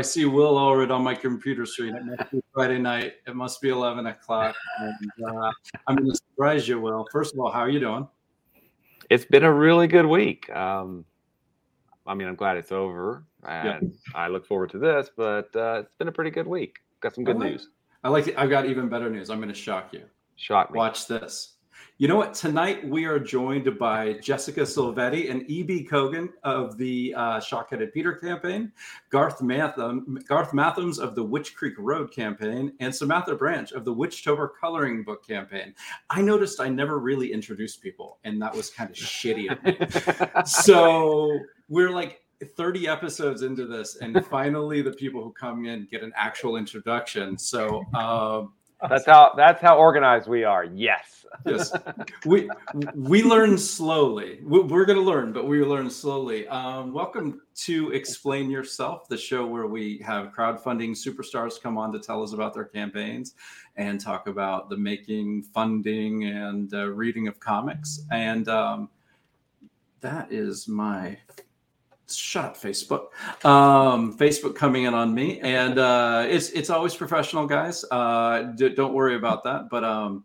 I see Will Allred on my computer screen, it must be Friday night. It must be 11 o'clock. And, uh, I'm going to surprise you, Will. First of all, how are you doing? It's been a really good week. Um, I mean, I'm glad it's over, and. I look forward to this. But uh, it's been a pretty good week. Got some good All right. news. I like. I've got even better news. I'm going to shock you. Shock me. Watch this. You know what? Tonight we are joined by Jessica Silvetti and E.B. Kogan of the uh, Shockheaded Peter campaign, Garth, Matham, Garth Mathams of the Witch Creek Road campaign, and Samantha Branch of the Witchtober Coloring Book campaign. I noticed I never really introduced people, and that was kind of shitty of me. so we're like 30 episodes into this, and finally the people who come in get an actual introduction. So um, that's how that's how organized we are. Yes. yes we we learn slowly We- we're going to learn but we learn slowly um, welcome to explain yourself the show where we have crowdfunding superstars come on to tell us about their campaigns and talk about the making funding and uh, reading of comics and um, that is my shut up facebook um facebook coming in on me and uh it's it's always professional guys uh d- don't worry about that but um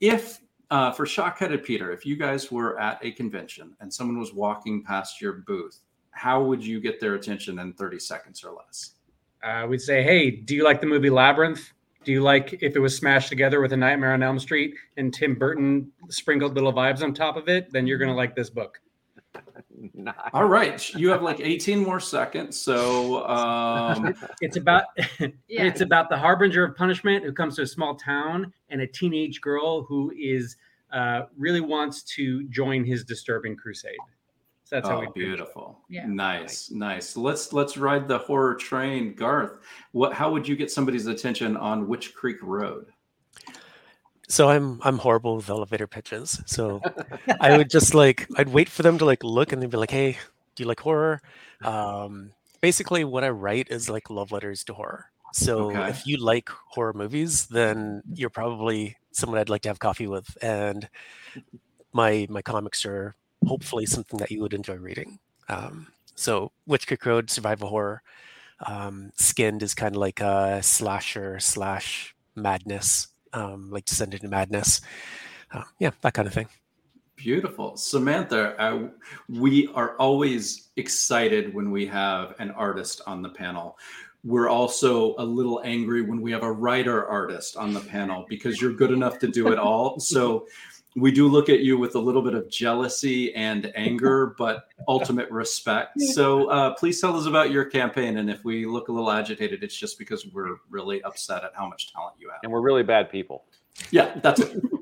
if uh, for shock-headed peter if you guys were at a convention and someone was walking past your booth how would you get their attention in 30 seconds or less uh, we'd say, "Hey, do you like the movie Labyrinth? Do you like if it was smashed together with A Nightmare on Elm Street and Tim Burton sprinkled little vibes on top of it? Then you're gonna like this book." Nice. all right you have like 18 more seconds so um It's about Yeah. it's about the harbinger of punishment who comes to a small town and a teenage girl who is uh, really wants to join his disturbing crusade. So that's how oh, we beautiful Yeah. nice nice let's let's ride the horror train garth what how would you get somebody's attention on witch creek road So I'm I'm horrible with elevator pitches. So I would just like I'd wait for them to like look and they'd be like, "Hey, do you like horror?" Um, basically, what I write is like love letters to horror. So Okay. if you like horror movies, then you're probably someone I'd like to have coffee with, and my my comics are hopefully something that you would enjoy reading. Um, so Witch Creek Road, survival horror. Um, Skinned is kind of like a slasher slash madness, um, like Descended into Madness. Uh, yeah, that kind of thing. Beautiful. Samantha, uh, we are always excited when we have an artist on the panel. We're also a little angry when we have a writer artist on the panel because you're good enough to do it all. So we do look at you with a little bit of jealousy and anger, but ultimate respect. So uh, please tell us about your campaign. And if we look a little agitated, it's just because we're really upset at how much talent you have. And we're really bad people. Yeah, that's it.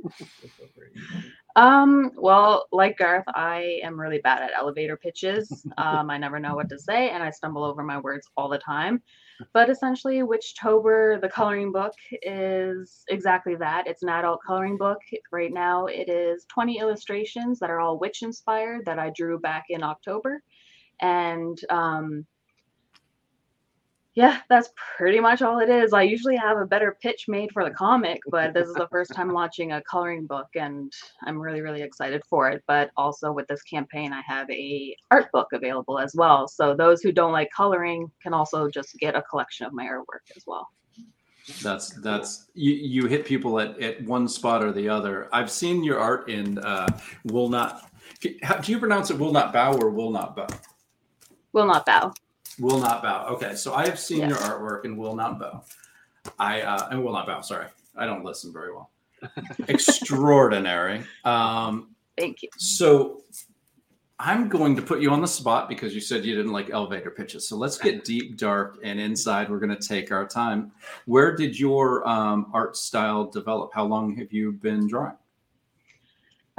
Um, well, like Garth, I am really bad at elevator pitches. Um, I never know what to say and I stumble over my words all the time. But essentially, Witchtober, the coloring book, is exactly that. It's an adult coloring book. Right now, it is 20 illustrations that are all witch inspired that I drew back in October. And um, yeah, that's pretty much all it is. I usually have a better pitch made for the comic, but this is the first time launching a coloring book and I'm really really excited for it. But also with this campaign I have a art book available as well. So those who don't like coloring can also just get a collection of my artwork as well. That's that's you, you hit people at, at one spot or the other. I've seen your art in uh, will not. How, do you pronounce it will not bow or will not bow? Will not bow. Will not bow. Okay, so I have seen Yes. your artwork and will not bow. I uh, and will not bow. Sorry, I don't listen very well. extraordinary. Um, Thank you. so I'm going to put you on the spot because you said you didn't like elevator pitches. So let's get deep, dark, and inside. We're going to take our time. Where did your um, art style develop? How long have you been drawing?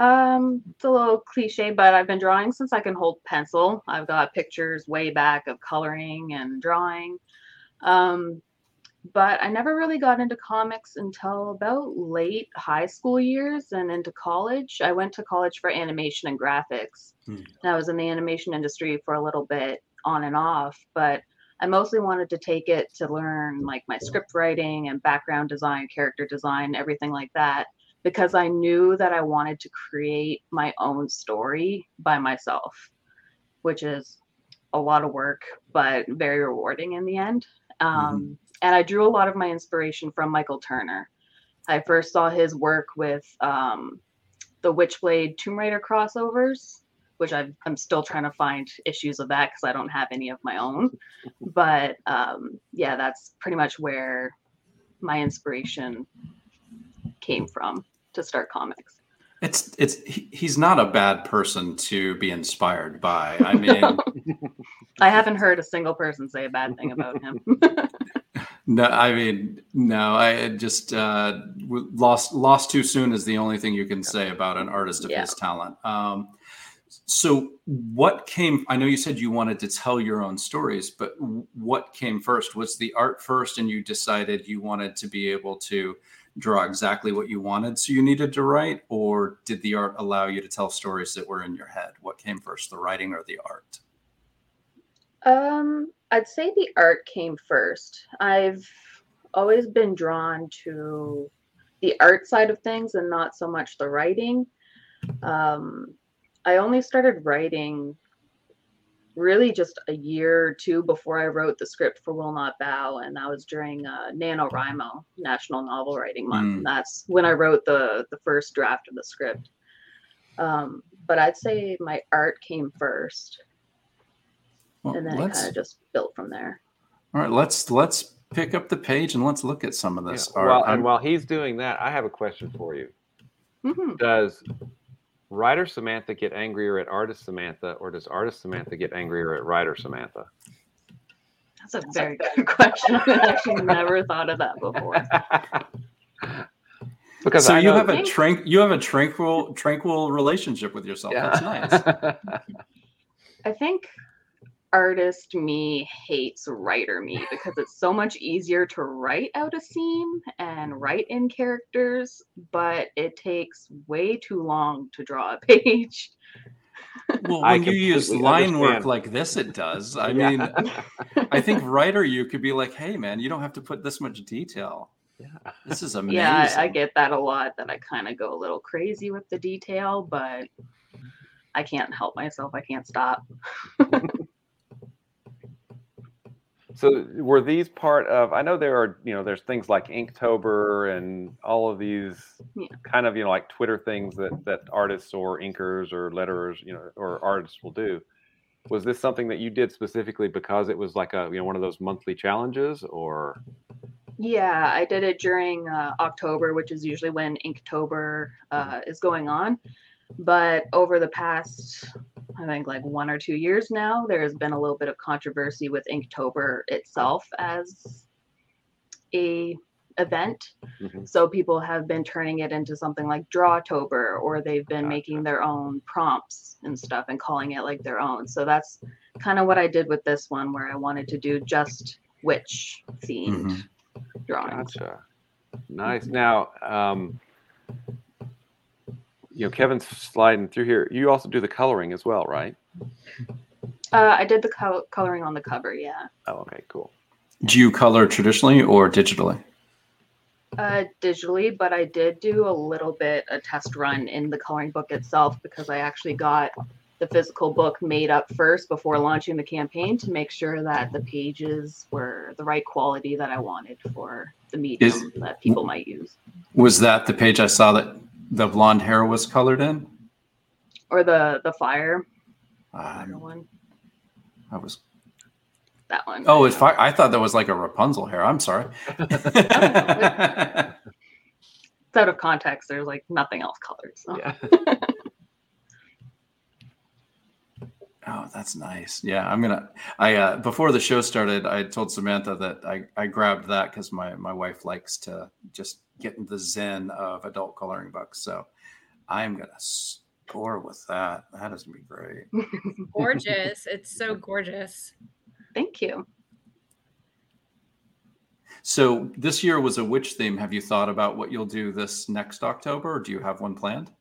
Um, it's a little cliche, but I've been drawing since I can hold pencil. I've got pictures way back of coloring and drawing. Um, but I never really got into comics until about late high school years and into college. I went to college for animation and graphics. Hmm. And I was in the animation industry for a little bit on and off, but I mostly wanted to take it to learn like my script writing and background design, character design, everything like that, because I knew that I wanted to create my own story by myself, which is a lot of work, but very rewarding in the end. Um, and I drew a lot of my inspiration from Michael Turner. I first saw his work with um, the Witchblade Tomb Raider crossovers, which I've, I'm still trying to find issues of that because I don't have any of my own. But um, yeah, that's pretty much where my inspiration came from to start comics. It's it's he, he's not a bad person to be inspired by. I mean, I haven't heard a single person say a bad thing about him. no, I mean, no, I just uh, lost lost too soon is the only thing you can say about an artist of Yeah. his talent. Um, so, what came? I know you said you wanted to tell your own stories, but what came first? Was the art first, and you decided you wanted to be able to draw exactly what you wanted, so you needed to write, or did the art allow you to tell stories that were in your head? What came first, the writing or the art? Um, I'd say the art came first. I've always been drawn to the art side of things and not so much the writing. Um, I only started writing really just a year or two before I wrote the script for Will Not Bow, and that was during uh, NaNoWriMo, National Novel Writing Month. Mm. And that's when I wrote the the first draft of the script. Um, but I'd say my art came first Well, and then it let's- kind of just built from there. All right, let's let's pick up the page and let's look at some of Yeah, this. Well, art. and I'm- while he's doing that, I have a question for you. hmm Does writer Samantha get angrier at artist Samantha, or does artist Samantha get angrier at writer Samantha? That's a very good question. I actually never thought of that before. because so I you have a Think- trank you have a tranquil tranquil relationship with yourself. That's nice. I think artist me hates writer me because it's so much easier to write out a scene and write in characters, but it takes way too long to draw a page. Well, when you use completely line work like this, it does. I Yeah. mean, I think writer you could be like, "Hey, man, you don't have to put this much detail. Yeah. This is amazing." Yeah, I, I get that a lot that I kind of go a little crazy with the detail, but I can't help myself. I can't stop. So were these part of? I know there are, you know, there's things like Inktober and all of these Yeah. kind of, you know, like Twitter things that that artists or inkers or letterers, you know, or artists will do. Was this something that you did specifically because it was like a, you know, one of those monthly challenges, or? Yeah, I did it during uh, October, which is usually when Inktober uh, is going on. But over the past, I think like one or two years now, there has been a little bit of controversy with Inktober itself as a event. Mhm. So people have been turning it into something like Drawtober, or they've been making their own prompts and stuff and calling it like their own. So that's kind of what I did with this one, where I wanted to do just witch themed Mhm. drawings. Gotcha. Nice. Now, um, you know, Kevin's sliding through here. You also do the coloring as well, right? Uh, I did the col- coloring on the cover, yeah. Oh, okay, cool. Do you color traditionally or digitally? Uh, digitally, but I did do a little bit a test run in the coloring book itself because I actually got the physical book made up first before launching the campaign to make sure that the pages were the right quality that I wanted for the medium that people might use, Was that the page I saw that the blonde hair was colored in? or the the fire fire Um, one, I was. that one. Oh, it's fire. I thought that was like a Rapunzel hair. I'm sorry. it's out of context. There's like nothing else colored. So. Yeah. Oh, that's nice. Yeah, I'm gonna. I uh, before the show started, I told Samantha that I, I grabbed that because my my wife likes to just get in the zen of adult coloring books. So I'm gonna score with that. That is gonna be great. gorgeous. It's so gorgeous. Thank you. So this year was a witch theme. Have you thought about what you'll do this next October, or do you have one planned?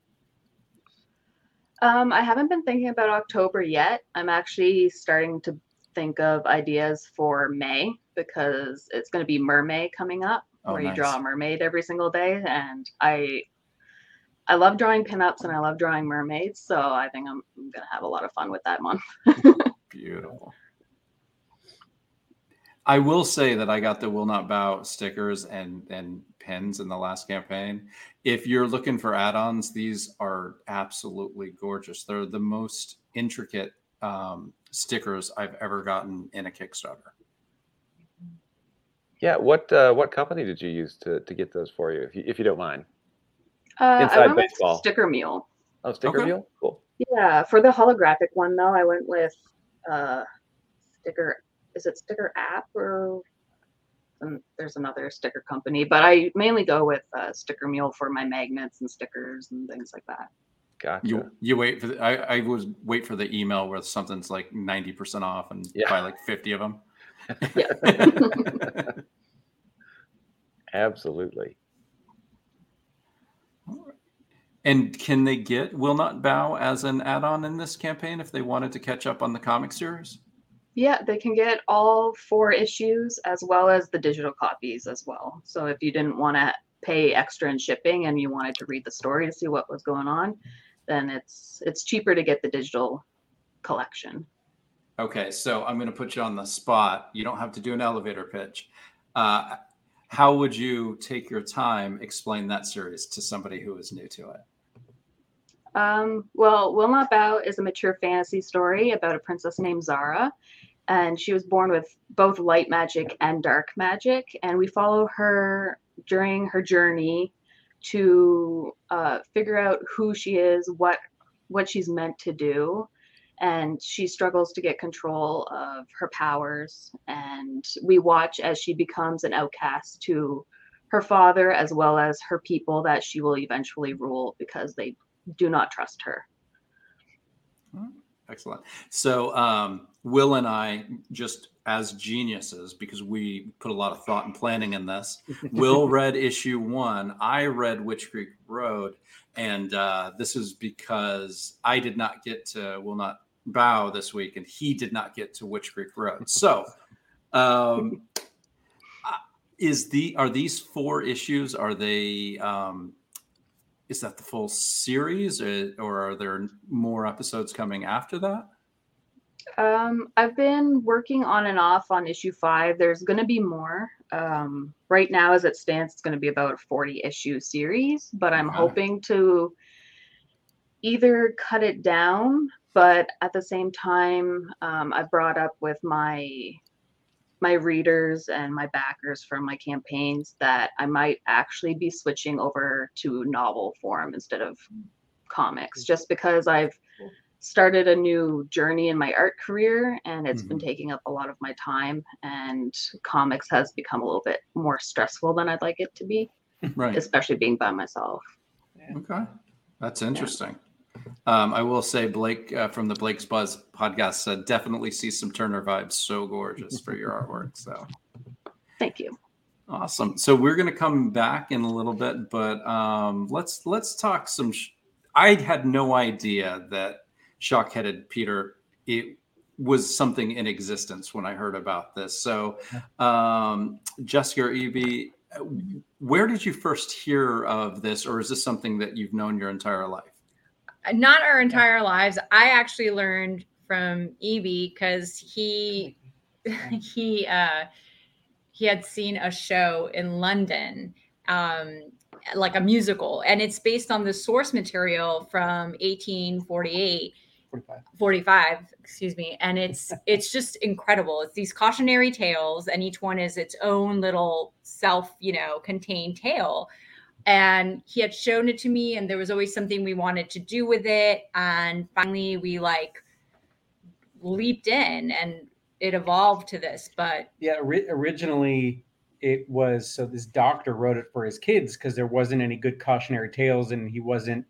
Um, I haven't been thinking about October yet. I'm actually starting to think of ideas for May because it's going to be Mermaid coming up, Oh, where you draw a mermaid every single day, and I I love drawing pinups and I love drawing mermaids, so I think I'm, I'm going to have a lot of fun with that month. Beautiful. I will say that I got the will not bow stickers and and pins in the last campaign. If you're looking for add-ons, these are absolutely gorgeous. They're the most intricate um, stickers I've ever gotten in a Kickstarter. Yeah. What uh, what company did you use to, to get those for you, if you, if you don't mind? Uh, I went baseball. with Sticker Mule. Oh, Sticker Okay. Mule. Cool. Yeah, for the holographic one though, I went with uh sticker is it sticker app or um, there's another sticker company, but I mainly go with uh, Sticker Mule for my magnets and stickers and things like that. Gotcha. You you wait for the, I I was wait for the email where something's like ninety percent off and Yeah. buy like fifty of them. Yeah. Absolutely. And can they get Will Not Bow as an add-on in this campaign if they wanted to catch up on the comic series? Yeah, they can get all four issues as well as the digital copies as well. So if you didn't want to pay extra in shipping and you wanted to read the story to see what was going on, then it's it's cheaper to get the digital collection. Okay, so I'm going to put you on the spot. You don't have to do an elevator pitch. Uh, how would you take your time explain that series to somebody who is new to it? Um, well, Will Not Bow is a mature fantasy story about a princess named Zara, and she was born with both light magic and dark magic. And we follow her during her journey to uh, figure out who she is, what what she's meant to do, and she struggles to get control of her powers. And we watch as she becomes an outcast to her father as well as her people that she will eventually rule because they do not trust her. Excellent. So, um, Will and I, just as geniuses, because we put a lot of thought and planning in this, Will read issue one. I read Witch Creek Road. And uh, this is because I did not get to Will Not Bow this week, and he did not get to Witch Creek Road. So, um, is the are these four issues? Are they? Um, is that the full series, or, or are there more episodes coming after that? Um, I've been working on and off on issue five. There's going to be more. Um, right now, as it stands, it's going to be about a 40 issue series, but I'm Okay. hoping to either cut it down, but at the same time, um, I brought up with my my readers and my backers from my campaigns that I might actually be switching over to novel form instead of comics, just because I've started a new journey in my art career and it's been mm-hmm. taking up a lot of my time and comics has become a little bit more stressful than I'd like it to be, Right. especially being by myself. Okay, that's interesting. Um, I will say, Blake uh, from the Blake's Buzz podcast said definitely see some Turner vibes. So gorgeous for your artwork. So Thank you. awesome. So we're going to come back in a little bit, but um, let's let's talk some. Sh- I had no idea that shock-headed Peter it was something in existence when I heard about this. So, um, Jessica or Evie, where did you first hear of this, or is this something that you've known your entire life? Not our entire lives. I actually learned from Evie because he he uh he had seen a show in London, um, like a musical, and it's based on the source material from 1848. 45. 45 excuse me and it's it's just incredible it's these cautionary tales and each one is its own little self you know contained tale and he had shown it to me and there was always something we wanted to do with it and finally we like leaped in and it evolved to this but Yeah, ori- originally it was so this doctor wrote it for his kids because there wasn't any good cautionary tales and he wasn't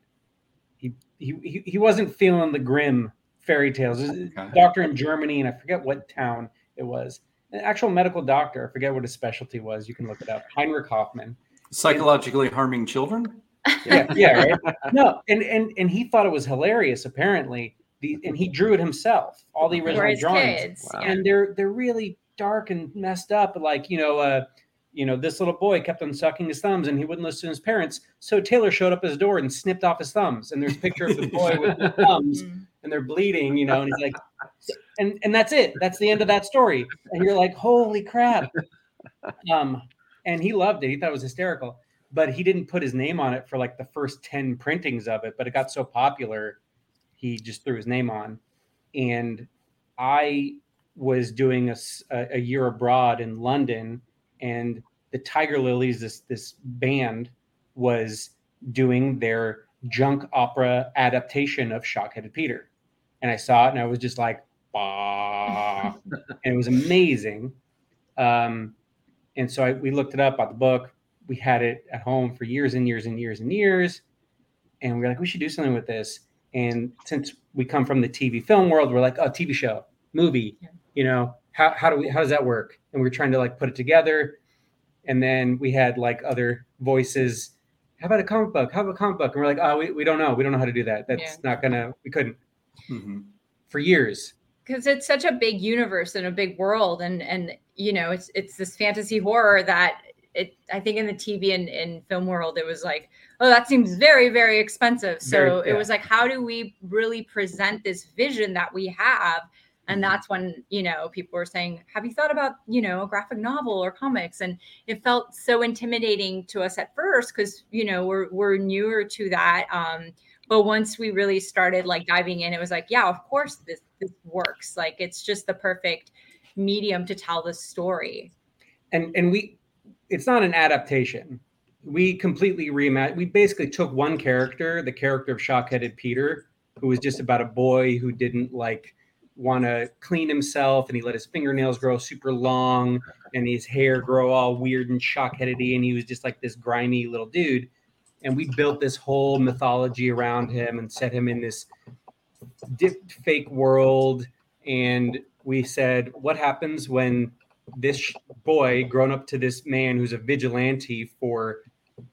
he he he- he wasn't feeling the grim fairy tales. This is a Okay. Doctor in Germany and I forget what town it was. An actual medical doctor. I forget what his specialty was. You can look it up. Heinrich Hoffmann. Psychologically harming children? Yeah, yeah, right. No, and and and he thought it was hilarious. Apparently, the and he drew it himself. All the original his drawings kids Wow. and they're they're really dark and messed up. Like you know, uh, you know, this little boy kept on sucking his thumbs, and he wouldn't listen to his parents. So tailor showed up at his door and snipped off his thumbs. And there's a picture of the boy with the thumbs, and they're bleeding. You know, and he's like, and and that's it. That's the end of that story. And you're like, holy crap. Um, and he loved it. He thought it was hysterical. But he didn't put his name on it for like the first ten printings of it. But it got so popular, he just threw his name on. And I was doing a, a year abroad in London, and the Tiger Lillies, this this band, was doing their junk opera adaptation of Shockheaded Peter, and I saw it, and I was just like, bah, and it was amazing. Um, and so I, we looked it up, bought the book. We had it at home for years and years and years and years, and we were like, we should do something with this. And since we come from the TV film world, we're like, oh, TV show, movie, Yeah. you know, how, how do we, how does that work? And we are trying to like put it together. And then we had like other voices. How about a comic book? How about a comic book? And we're like, oh, we, we don't know. We don't know how to do that. That's Yeah. not gonna, we couldn't Mhm. for years. Because it's such a big universe and a big world and and you know it's it's this fantasy horror that it i think in the tv and, and film world it was like oh that seems very very expensive. So Very- it was like how do we really present this vision that we have? And that's when you know people were saying have you thought about you know a graphic novel or comics? And it felt so intimidating to us at first because you know we're we're newer to that um but once we really started like diving in it was like yeah of course this this works. Like it's just the perfect medium to tell the story. And and we it's not an adaptation. We completely reimagined we basically took one character the character of shockheaded peter who was just about a boy who didn't like want to clean himself and he let his fingernails grow super long and his hair grow all weird and shockheadedy and he was just like this grimy little dude and we built this whole mythology around him and set him in this dip fake world. And we said what happens when this boy grown up to this man who's a vigilante for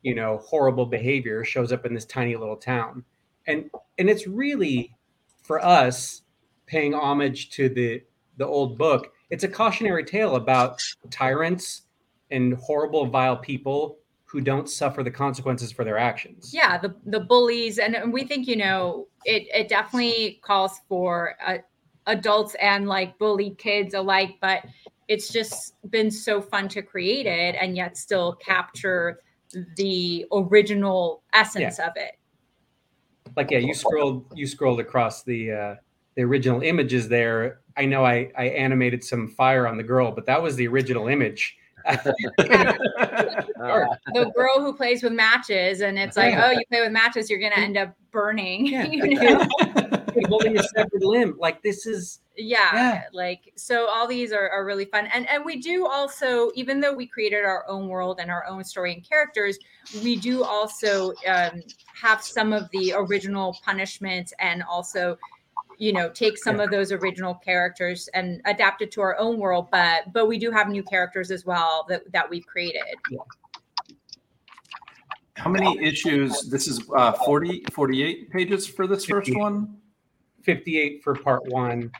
you know horrible behavior shows up in this tiny little town? And and it's really for us paying homage to the the old book it's a cautionary tale about tyrants and horrible vile people who don't suffer the consequences for their actions. Yeah the the bullies and, and we think you know it it definitely calls for uh, adults and like bullied kids alike but it's just been so fun to create it and yet still capture the original essence of it. Like yeah you scrolled you scrolled across the uh the original images there. I know i i animated some fire on the girl but that was the original image the girl who plays with matches and it's like oh you play with matches you're gonna end up burning Yeah. you know holding a severed limb like this is yeah, Yeah. like so all these are, are really fun and and we do also even though we created our own world and our own story and characters we do also um, have some of the original punishments and also you know take some Yeah. of those original characters and adapt it to our own world but but we do have new characters as well that that we've created How many issues? This is uh, 40, 48 pages for this first one. 58 for part one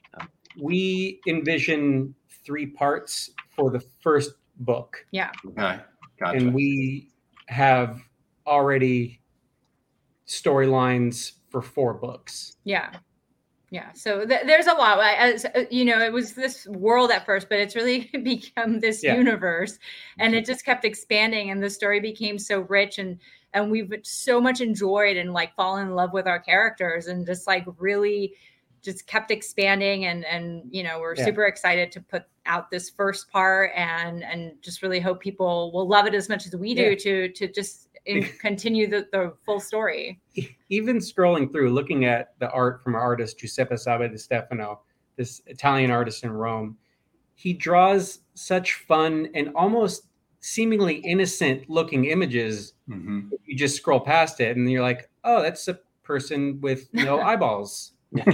we envision three parts for the first book Yeah. Okay, gotcha. and we have already storylines for four books Yeah. Yeah. So th- there's a lot. I- As uh, you know, it was this world at first, but it's really become this Yeah. universe, and it just kept expanding, and the story became so rich, and and we've so much enjoyed and like fallen in love with our characters, and just like really just kept expanding, and and you know we're Yeah. super excited to put out this first part, and and just really hope people will love it as much as we do Yeah. to to just and continue the, the full story. even scrolling through, looking at the art from our artist Giuseppe Sabe di Stefano, this Italian artist in Rome, he draws such fun and almost seemingly innocent looking images. Mhm. You just scroll past it and you're like, oh, that's a person with no eyeballs.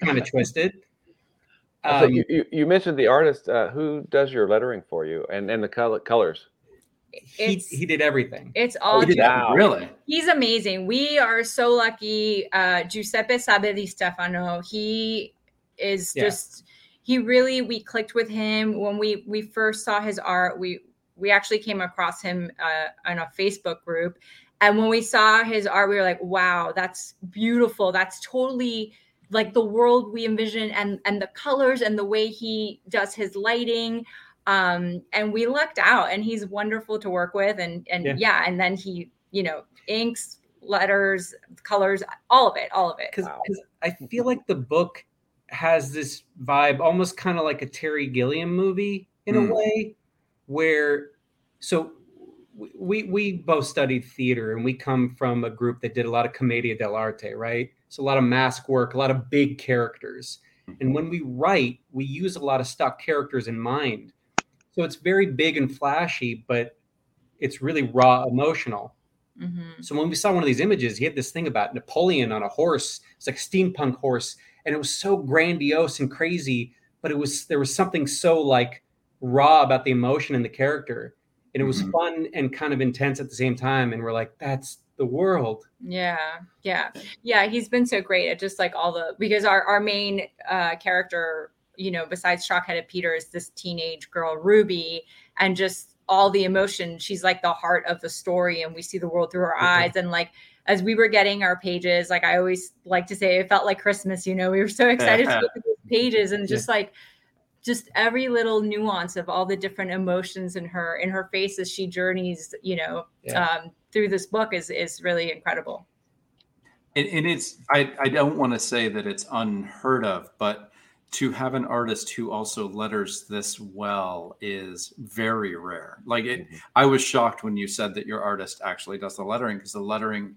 kind of twisted. So Um, you, you, you mentioned the artist. Uh, who does your lettering for you and, and the color, colors? he, he did everything. it's all Oh, did? Wow. Really? he's amazing. We are so lucky. Uh, Giuseppe Sabe di Stefano. He is Yeah. just. He really. We clicked with him when we we first saw his art. We we actually came across him uh, on a Facebook group, and when we saw his art, we were like, "Wow, that's beautiful. That's totally." like the world we envision and and the colors and the way he does his lighting um and we lucked out and he's wonderful to work with and and Yeah. yeah, and then he you know inks letters colors all of it all of it because Wow. I feel like the book has this vibe, almost kind of like a Terry Gilliam movie in Hmm. a way, where so w- we we both studied theater and we come from a group that did a lot of commedia dell'arte, right? So a lot of mask work, a lot of big characters, and when we write, we use a lot of stock characters in mind. So it's very big and flashy, but it's really raw emotional. Mhm. So when we saw one of these images, he had this thing about Napoleon on a horse. It's like a steampunk horse, and it was so grandiose and crazy. But it was there was something so like raw about the emotion and the character, and it was Mhm. fun and kind of intense at the same time. And we're like, that's the world. yeah yeah yeah he's been so great at just like all the because our our main uh character you know besides shock-headed peter is this teenage girl ruby and just all the emotion she's like the heart of the story and we see the world through her Mhm. eyes and like as we were getting our pages like i always like to say it felt like christmas you know we were so excited to get to these pages and just like just every little nuance of all the different emotions in her in her face as she journeys you know Yeah. um, through this book is is really incredible And, and it's I, I don't want to say that it's unheard of, but to have an artist who also letters this well is very rare. Like it, I was shocked when you said that your artist actually does the lettering because the lettering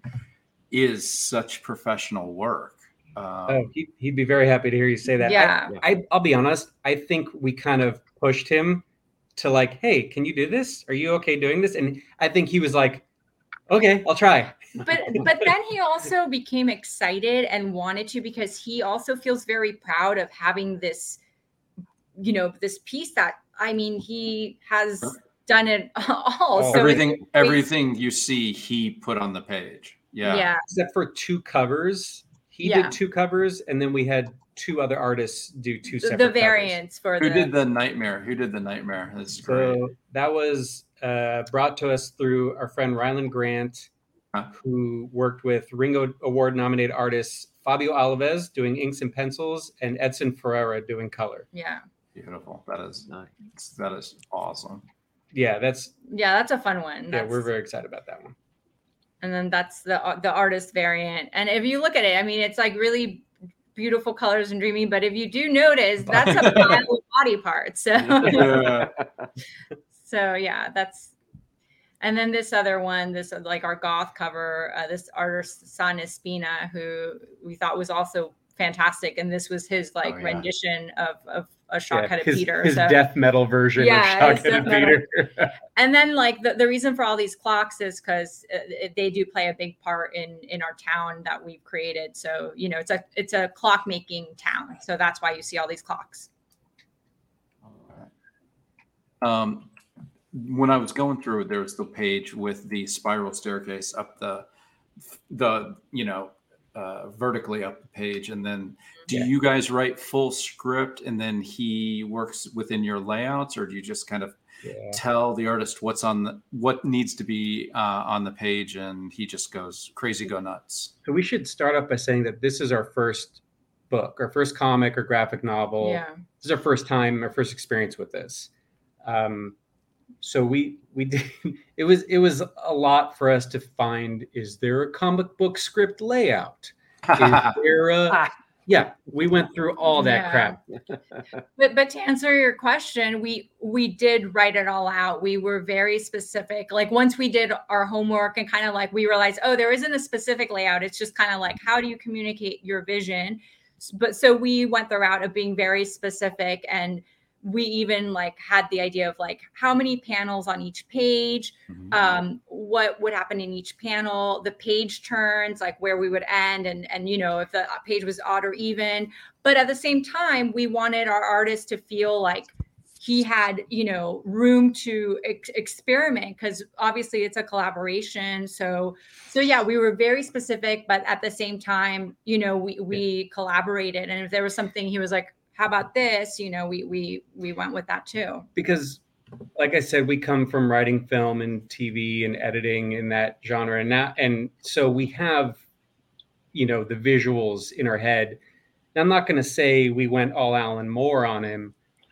is such professional work. Um, Oh, he, he'd be very happy to hear you say that. Yeah. I, I'll be honest. I think we kind of pushed him to like, hey, can you do this? Are you okay doing this? And I think he was like, okay, I'll try. but but then he also became excited and wanted to because he also feels very proud of having this you know this piece that i mean he has done it all Oh, so everything, great. everything you see, he put on the page. Yeah. yeah except for two covers. He Yeah. did two covers, and then we had two other artists do two the, separate the covers. variants for Who the did the nightmare? Who did the nightmare? That's great. So that was uh, brought to us through our friend Ryland Grant, Huh. who worked with Ringo Award nominated artists Fabio Alves doing inks and pencils, and Edson Ferreira doing color. yeah Beautiful. That is Nice. that is awesome. Yeah, that's yeah that's a fun one yeah, we're very excited about that one. And then that's the uh, the artist variant and if you look at it i mean it's like really beautiful colors and dreamy but if you do notice that's a pile of body parts so Yeah. so yeah that's and then this other one this uh, like our goth cover uh, this artist san espina who we thought was also fantastic and this was his like Oh, yeah. rendition of of a Yeah, shock-headed his, peter his so death metal version Yeah, of his Shock-Headed. Peter. and then like the, the reason for all these clocks is because they do play a big part in in our town that we've created so you know it's a it's a clock making town so that's why you see all these clocks Um, when I was going through, there was the page with the spiral staircase up the, the you know, uh, vertically up the page, and then do Yeah. you guys write full script and then he works within your layouts, or do you just kind of Yeah. tell the artist what's on the what needs to be uh, on the page, and he just goes crazy, go nuts? So we should start off by saying that this is our first book, our first comic or graphic novel. yeah This is our first time, our first experience with this. Um, so we we did it was it was a lot for us to find. Is there a comic book script layout? Is there a ah. Yeah, we went through all that Yeah. crap. But but to answer your question, we we did write it all out. We were very specific. Like once we did our homework and kind of like we realized, oh, there isn't a specific layout. It's just kind of like how do you communicate your vision? But so we went the route of being very specific and we even like had the idea of like how many panels on each page Mhm. um, what would happen in each panel, the page turns, like where we would end, and and you know if the page was odd or even. But at the same time, we wanted our artist to feel like he had you know room to ex- experiment because obviously it's a collaboration. So so yeah, we were very specific, but at the same time, you know we we collaborated, and if there was something he was like. How about this? You know, we we we went with that too. because like I said, we come from writing film and TV and editing in that genre, and now and so we have, you know, the visuals in our head. Now, I'm not going to say we went all Alan Moore on him,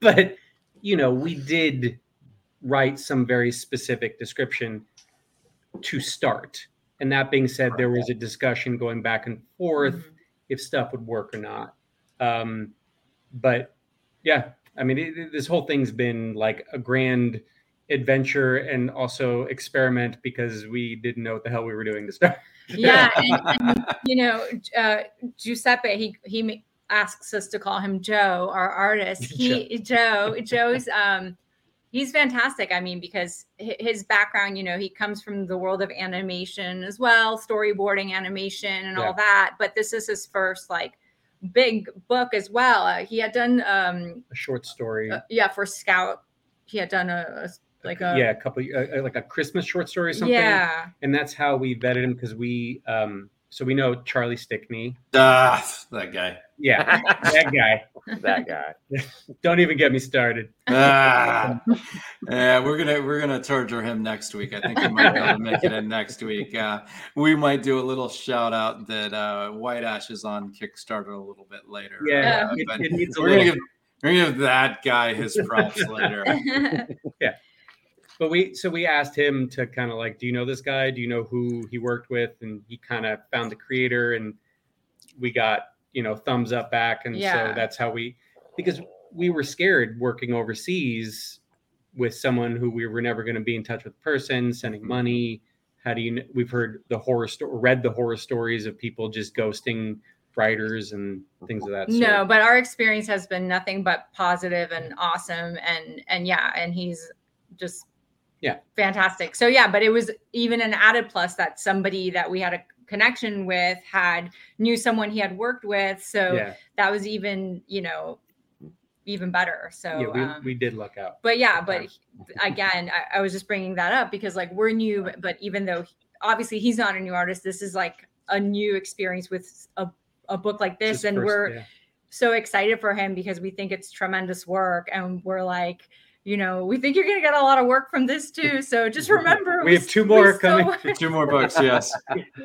but you know, we did write some very specific description to start. And that being said, there was a discussion going back and forth Mhm. If stuff would work or not. Um, but yeah, I mean, it, it- this whole thing's been like a grand adventure and also experiment because we didn't know what the hell we were doing to start. yeah and, and, you know uh giuseppe he he asks us to call him joe our artist he joe joe's um he's fantastic i mean because his background you know he comes from the world of animation as well storyboarding animation and Yeah. all that but this is his first like big book as well uh, he had done um A short story. uh, yeah for scout he had done a, a like a yeah, a couple, uh, like a Christmas short story or something. yeah And that's how we vetted him because we, um, so we know Charlie Stickney. Ah, that guy. Yeah, that guy. that guy. Don't even get me started. Ah, yeah, we're gonna we're gonna torture him next week. I think we might be able to make it in next week. Uh, we might do a little shout out that uh, White Ash is on Kickstarter a little bit later. Yeah, uh, it, but it needs we're gonna give we're gonna give that guy his props later. Yeah. But we, so we asked him to kind of like, do you know this guy? Do you know who he worked with? And he kind of found the creator, and we got you know thumbs up back, and Yeah. so that's how we, because we were scared working overseas with someone who we were never going to be in touch with person, sending money. How do you? We've heard the horror story, read the horror stories of people just ghosting writers and things of that. Sort. no but our experience has been nothing but positive and awesome and and yeah and he's just Yeah. fantastic so yeah but it was even an added plus that somebody that we had a connection with had knew someone he had worked with so yeah, that was even you know even better so yeah, we, um, we did luck out. but yeah but again I, I was just bringing that up because like we're new but- even though he- obviously he's not a new artist this is like a new experience with a, a book like this Just and first- we're yeah. so excited for him because we think it's tremendous work and we're like you know we think you're going to get a lot of work from this too so just remember We have two more still- coming. Two more books, yes.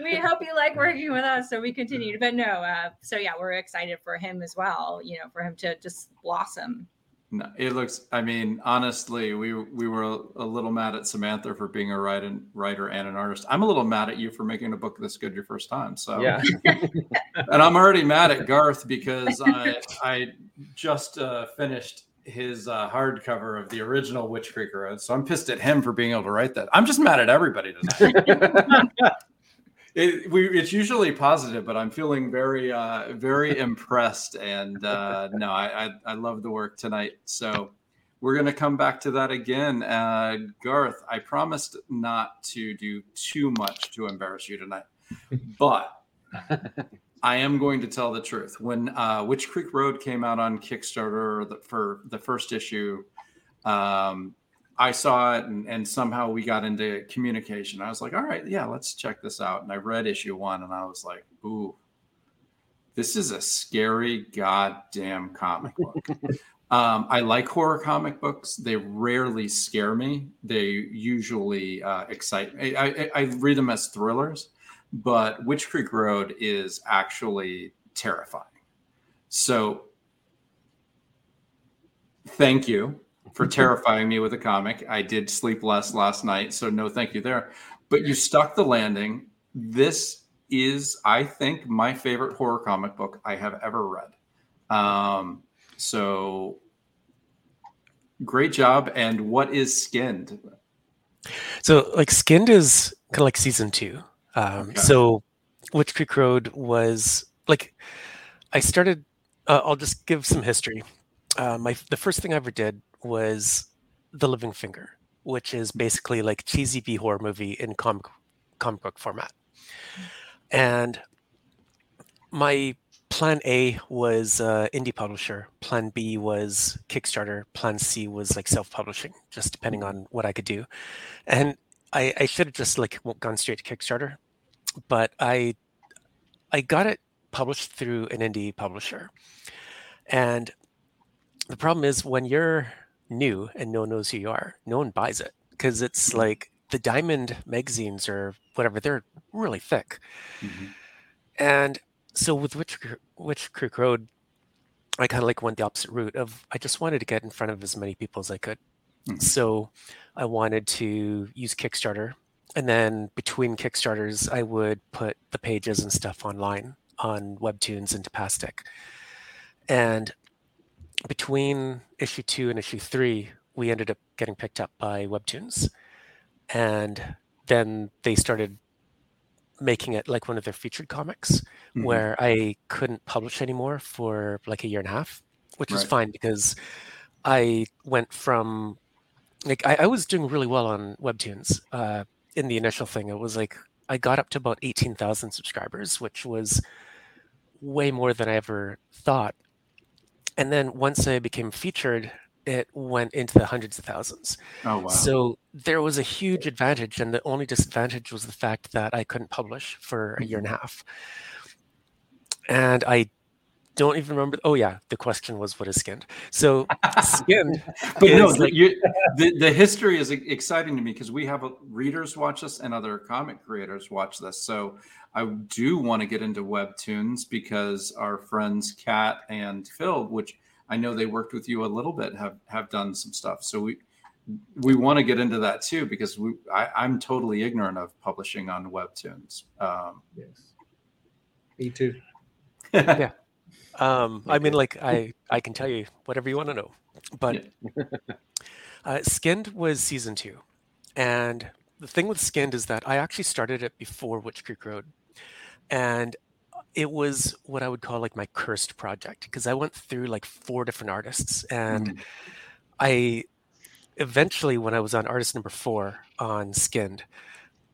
we hope you like working with us so we continue but no uh, so yeah we're excited for him as well you know for him to just blossom No, it looks. I mean, honestly, we we were a, a little mad at Samantha for being a writer, writer and an artist. I'm a little mad at you for making a book this good your first time. So Yeah. and I'm already mad at Garth because I I just uh, finished his uh, hardcover of the original Witch Creek Road. So I'm pissed at him for being able to write that. I'm just mad at everybody tonight. it, we, it's usually positive, but I'm feeling very uh, very impressed. And uh, no, I, I I love the work tonight. So we're gonna come back to that again. Uh, Garth, I promised not to do too much to embarrass you tonight, but. I am going to tell the truth. When uh, Witch Creek Road came out on Kickstarter the, for the first issue, um, I saw it and, and somehow we got into communication. I was like, all right, yeah, let's check this out. And I read issue one and I was like, ooh, this is a scary goddamn comic book. um, I like horror comic books. They rarely scare me. They usually uh, excite me. I, I, I read them as thrillers but Witch Creek Road is actually terrifying. So thank you for terrifying me with a comic. I did sleep less last night, so no thank you there. But you stuck the landing. This is, I think, my favorite horror comic book I have ever read. Um, so great job. And what is Skinned? So, like, Skinned is kind of like season two. Um, Okay. So, Witch Creek Road was like, I started. Uh, I'll just give some history. Uh, my the first thing I ever did was The Living Finger, which is basically like cheesy B horror movie in comic comic book format. And my plan A was uh, indie publisher. Plan B was Kickstarter. Plan C was like self publishing, just depending on what I could do. And I, I should have just like gone straight to Kickstarter, but I I got it published through an indie publisher. And the problem is when you're new and no one knows who you are, no one buys it because it's mm-hmm. like the diamond magazines or whatever, they're really thick. Mm-hmm. And so with Witch, Witch Creek Road, I kind of like went the opposite route of I just wanted to get in front of as many people as I could. Mhm. So I wanted to use Kickstarter. And then between Kickstarters, I would put the pages and stuff online on Webtoons and Tapastic. And between issue two and issue three, we ended up getting picked up by Webtoons. And then they started making it like one of their featured comics Mhm. where I couldn't publish anymore for like a year and a half, which was fine because I went from like I, I was doing really well on Webtoons. Uh, in the initial thing, it was like I got up to about eighteen thousand subscribers, which was way more than I ever thought. And then once I became featured, it went into the hundreds of thousands. Oh wow. So there was a huge advantage, and the only disadvantage was the fact that I couldn't publish for a year and a half. And I don't even remember. Oh yeah, the question was what is skinned. So skinned but no, the, like- you, the the history is exciting to me because we have uh readers watch this and other comic creators watch this. So I do want to get into webtoons because our friends Kat and Phil, which I know they worked with you a little bit, have have done some stuff. So we we want to get into that too because we I, I'm totally ignorant of publishing on webtoons. Um, Yes. Me too. Yeah. Um, I mean, like I I can tell you whatever you want to know, but uh, Skinned was season two, and the thing with Skinned is that I actually started it before Witch Creek Road, and it was what I would call like my cursed project because I went through like four different artists, and Mhm. I eventually, when I was on artist number four on Skinned,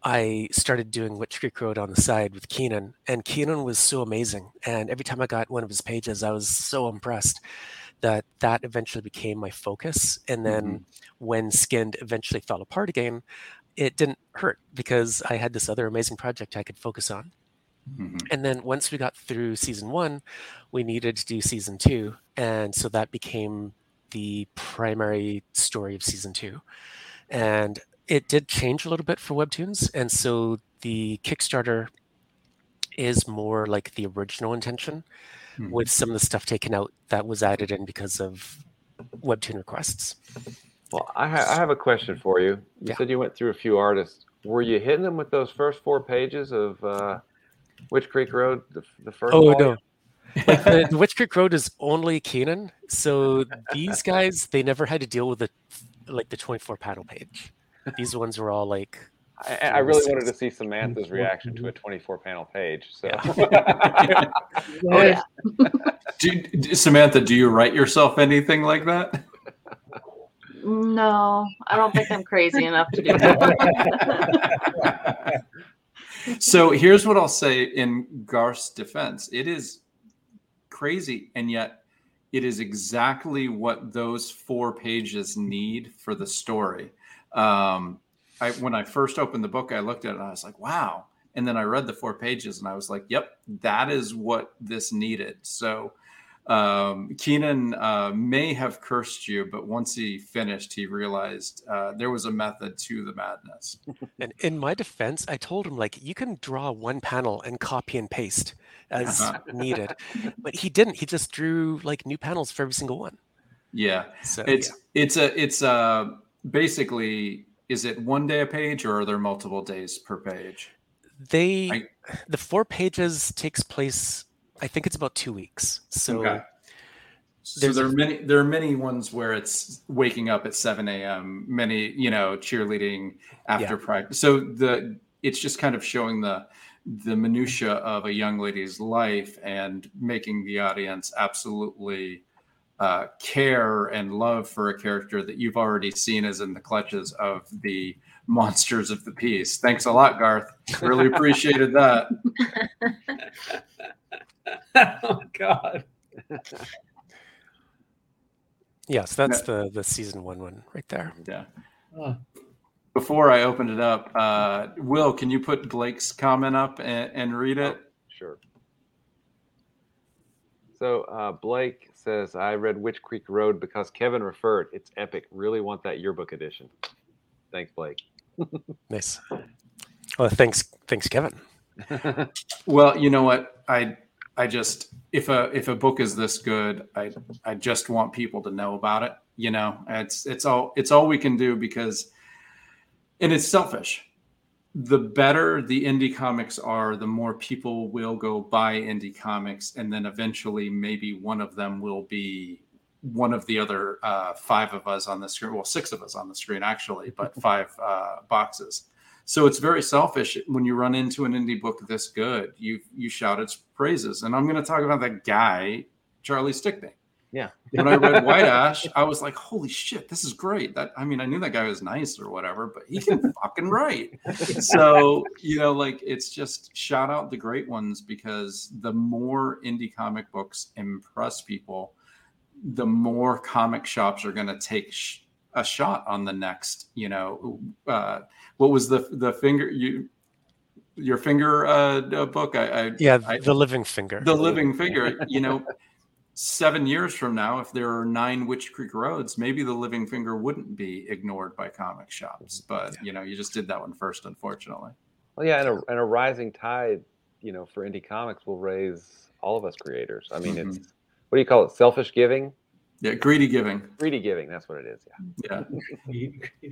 I started doing Witch Creek Road on the side with Keenan, and Keenan was so amazing. And every time I got one of his pages, I was so impressed that that eventually became my focus. And then when Skinned eventually fell apart again, it didn't hurt because I had this other amazing project I could focus on. Mhm. And then once we got through season one, we needed to do season two. And so that became the primary story of season two. And it did change a little bit for Webtoons. And so the Kickstarter is more like the original intention Mhm. with some of the stuff taken out that was added in because of Webtoon requests. Well, I, ha- I have a question for you. You Yeah. said you went through a few artists. Were you hitting them with those first four pages of uh, Witch Creek Road, the, the first? Oh, volume? no. like the, the Witch Creek Road is only Keenan. So these guys, they never had to deal with the like the 24 panel page. These ones were all like I, I really Six. wanted to see Samantha's reaction to a 24 panel page. So Yeah. Oh, yeah. Do, do- Samantha, do you write yourself anything like that? No, I don't think I'm crazy enough to do that. so here's what I'll say in Garth's defense. It is crazy, and yet it is exactly what those four pages need for the story. Um, I, when I first opened the book, I looked at it and I was like, wow. And then I read the four pages and I was like, yep, that is what this needed. So um, Keenan uh, may have cursed you, but once he finished, he realized uh, there was a method to the madness. And in my defense, I told him like you can draw one panel and copy and paste as Uh-huh. needed, but he didn't. He just drew like new panels for every single one. Yeah, So it's yeah. it's a it's a basically is it one day a page or are there multiple days per page? They I- the four pages takes place. I think it's about two weeks. So Okay. So there are many there are many ones where it's waking up at 7 a.m. Many, you know, cheerleading after Yeah. practice. So the it's just kind of showing the the minutia of a young lady's life and making the audience absolutely uh, care and love for a character that you've already seen as in the clutches of the monsters of the piece. Thanks a lot, Garth. Really appreciated that. oh God. yes, that's the the season one one right there. Yeah. Oh, Before I opened it up, uh, Will, can you put Blake's comment up and, and read it? Sure. So uh, Blake says, I read Witch Creek Road because Kevin referred. It's epic. Really want that yearbook edition. Thanks, Blake. Nice. Well, thanks, thanks, Kevin. Well, you know what? I I just if a if a book is this good, I I just want people to know about it. You know, it's it's all it's all we can do because, and it's selfish. The better the indie comics are, the more people will go buy indie comics, and then eventually maybe one of them will be one of the other uh, five of us on the screen. Well, six of us on the screen actually, but five uh, boxes. So it's very selfish when you run into an indie book this good. You you shout its praises, and I'm going to talk about that guy, Charlie Stickney. Yeah. When I read White Ash, I was like, "Holy shit, this is great!" That I mean, I knew that guy was nice or whatever, but he can fucking write. So you know, like it's just shout out the great ones because the more indie comic books impress people, the more comic shops are going to take sh- a shot on the next. You know, uh, what was the the finger you your finger uh, book? I, I Yeah, I- the living finger. the living figure. You know, seven years from now, if there are nine Witch Creek roads, maybe the living finger wouldn't be ignored by comic shops. But you know, you just did that one first, unfortunately. Well, yeah, and a, and a rising tide, you know, for indie comics will raise all of us creators. I mean, Mhm. it's what do you call it? Selfish giving, Yeah, greedy giving. greedy giving. That's what it is. Yeah. Yeah.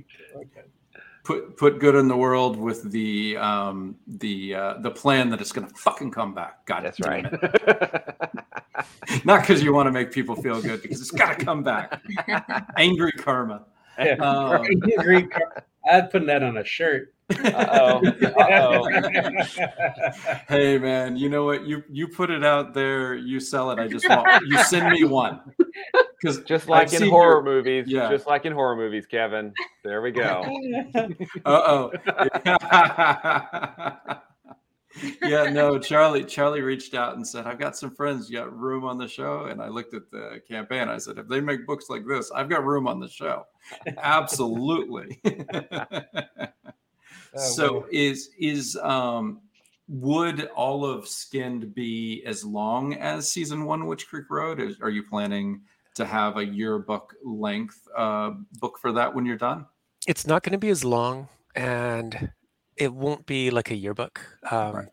Put put good in the world with the um the uh the plan that it's gonna fucking come back. God That's right. it. Not because you want to make people feel good, because it's gotta come back. Angry karma. Yeah. Um, Green car- I'd put that on a shirt. Uh-oh. Uh-oh. hey man, you know what? You you put it out there, you sell it. I just want you send me one. Because Just like in horror movies. yeah. Just like in horror movies, Kevin. There we go. Uh oh. Yeah, no, Charlie. Charlie reached out and said, "I've got some friends. You got room on the show?" And I looked at the campaign. I said, "If they make books like this, I've got room on the show. Absolutely." Oh, so wow. is is um would all of skinned be as long as season one witch creek road is, are you planning to have a yearbook length uh book for that when you're done it's not going to be as long and it won't be like a yearbook um, Right.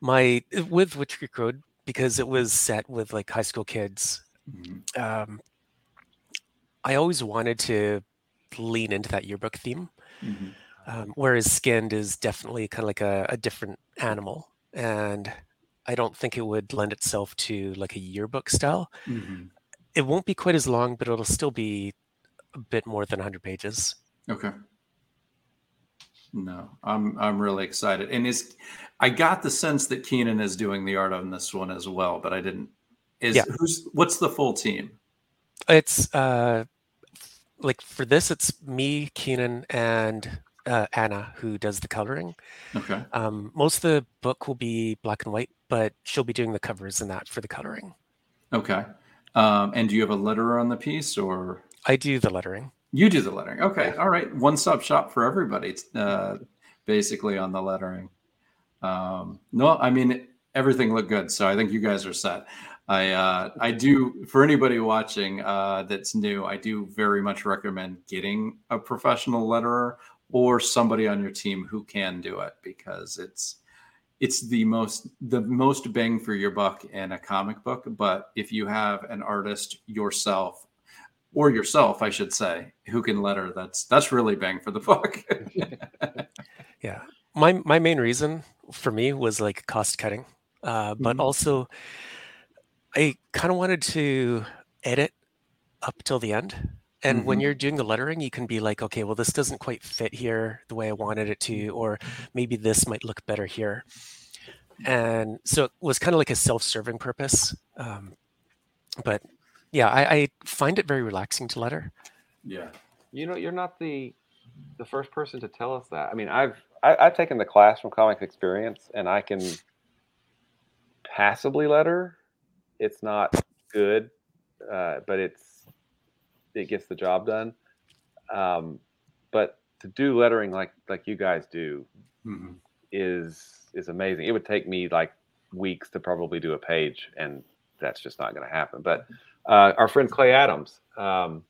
my with witch creek road because it was set with like high school kids Mhm. um, i always wanted to lean into that yearbook theme Mhm. um, whereas skinned is definitely kind of like a, a different animal and i don't think it would lend itself to like a yearbook style Mhm. it won't be quite as long but it'll still be a bit more than 100 pages Okay. No, I'm I'm really excited, and is I got the sense that Keenan is doing the art on this one as well, but I didn't. Is Yeah. who's what's the full team? It's uh like for this it's me, Keenan, and uh, Anna who does the coloring. Okay, Um, most of the book will be black and white, but she'll be doing the covers and that for the coloring. okay. Um, and do you have a letterer on the piece, or I do the lettering. You do the lettering? Okay, all right. One stop shop for everybody. Uh, basically on the lettering. Um, no, I mean everything looked good, so I think you guys are set. I uh, I do for anybody watching uh, that's new. I do very much recommend getting a professional letterer or somebody on your team who can do it because it's it's the most the most bang for your buck in a comic book. But if you have an artist yourself or yourself, I should say, who can letter, that's that's really bang for the buck. Yeah. My my main reason for me was like cost cutting, uh, but Mhm. also I kind of wanted to edit up till the end. And when Mhm. you're doing the lettering, you can be like, okay, well, this doesn't quite fit here the way I wanted it to, or maybe this might look better here. And so it was kind of like a self-serving purpose. Um, but yeah, I, I find it very relaxing to letter. Yeah. You know, you're not the the first person to tell us that. I mean, I've I, I've taken the class from Comic Experience, and I can passably letter. It's not good, uh, but it's it gets the job done. Um, but to do lettering like like you guys do Mhm. is is amazing. It would take me like weeks to probably do a page, and that's just not going to happen. But uh, our friend Clay Adams um,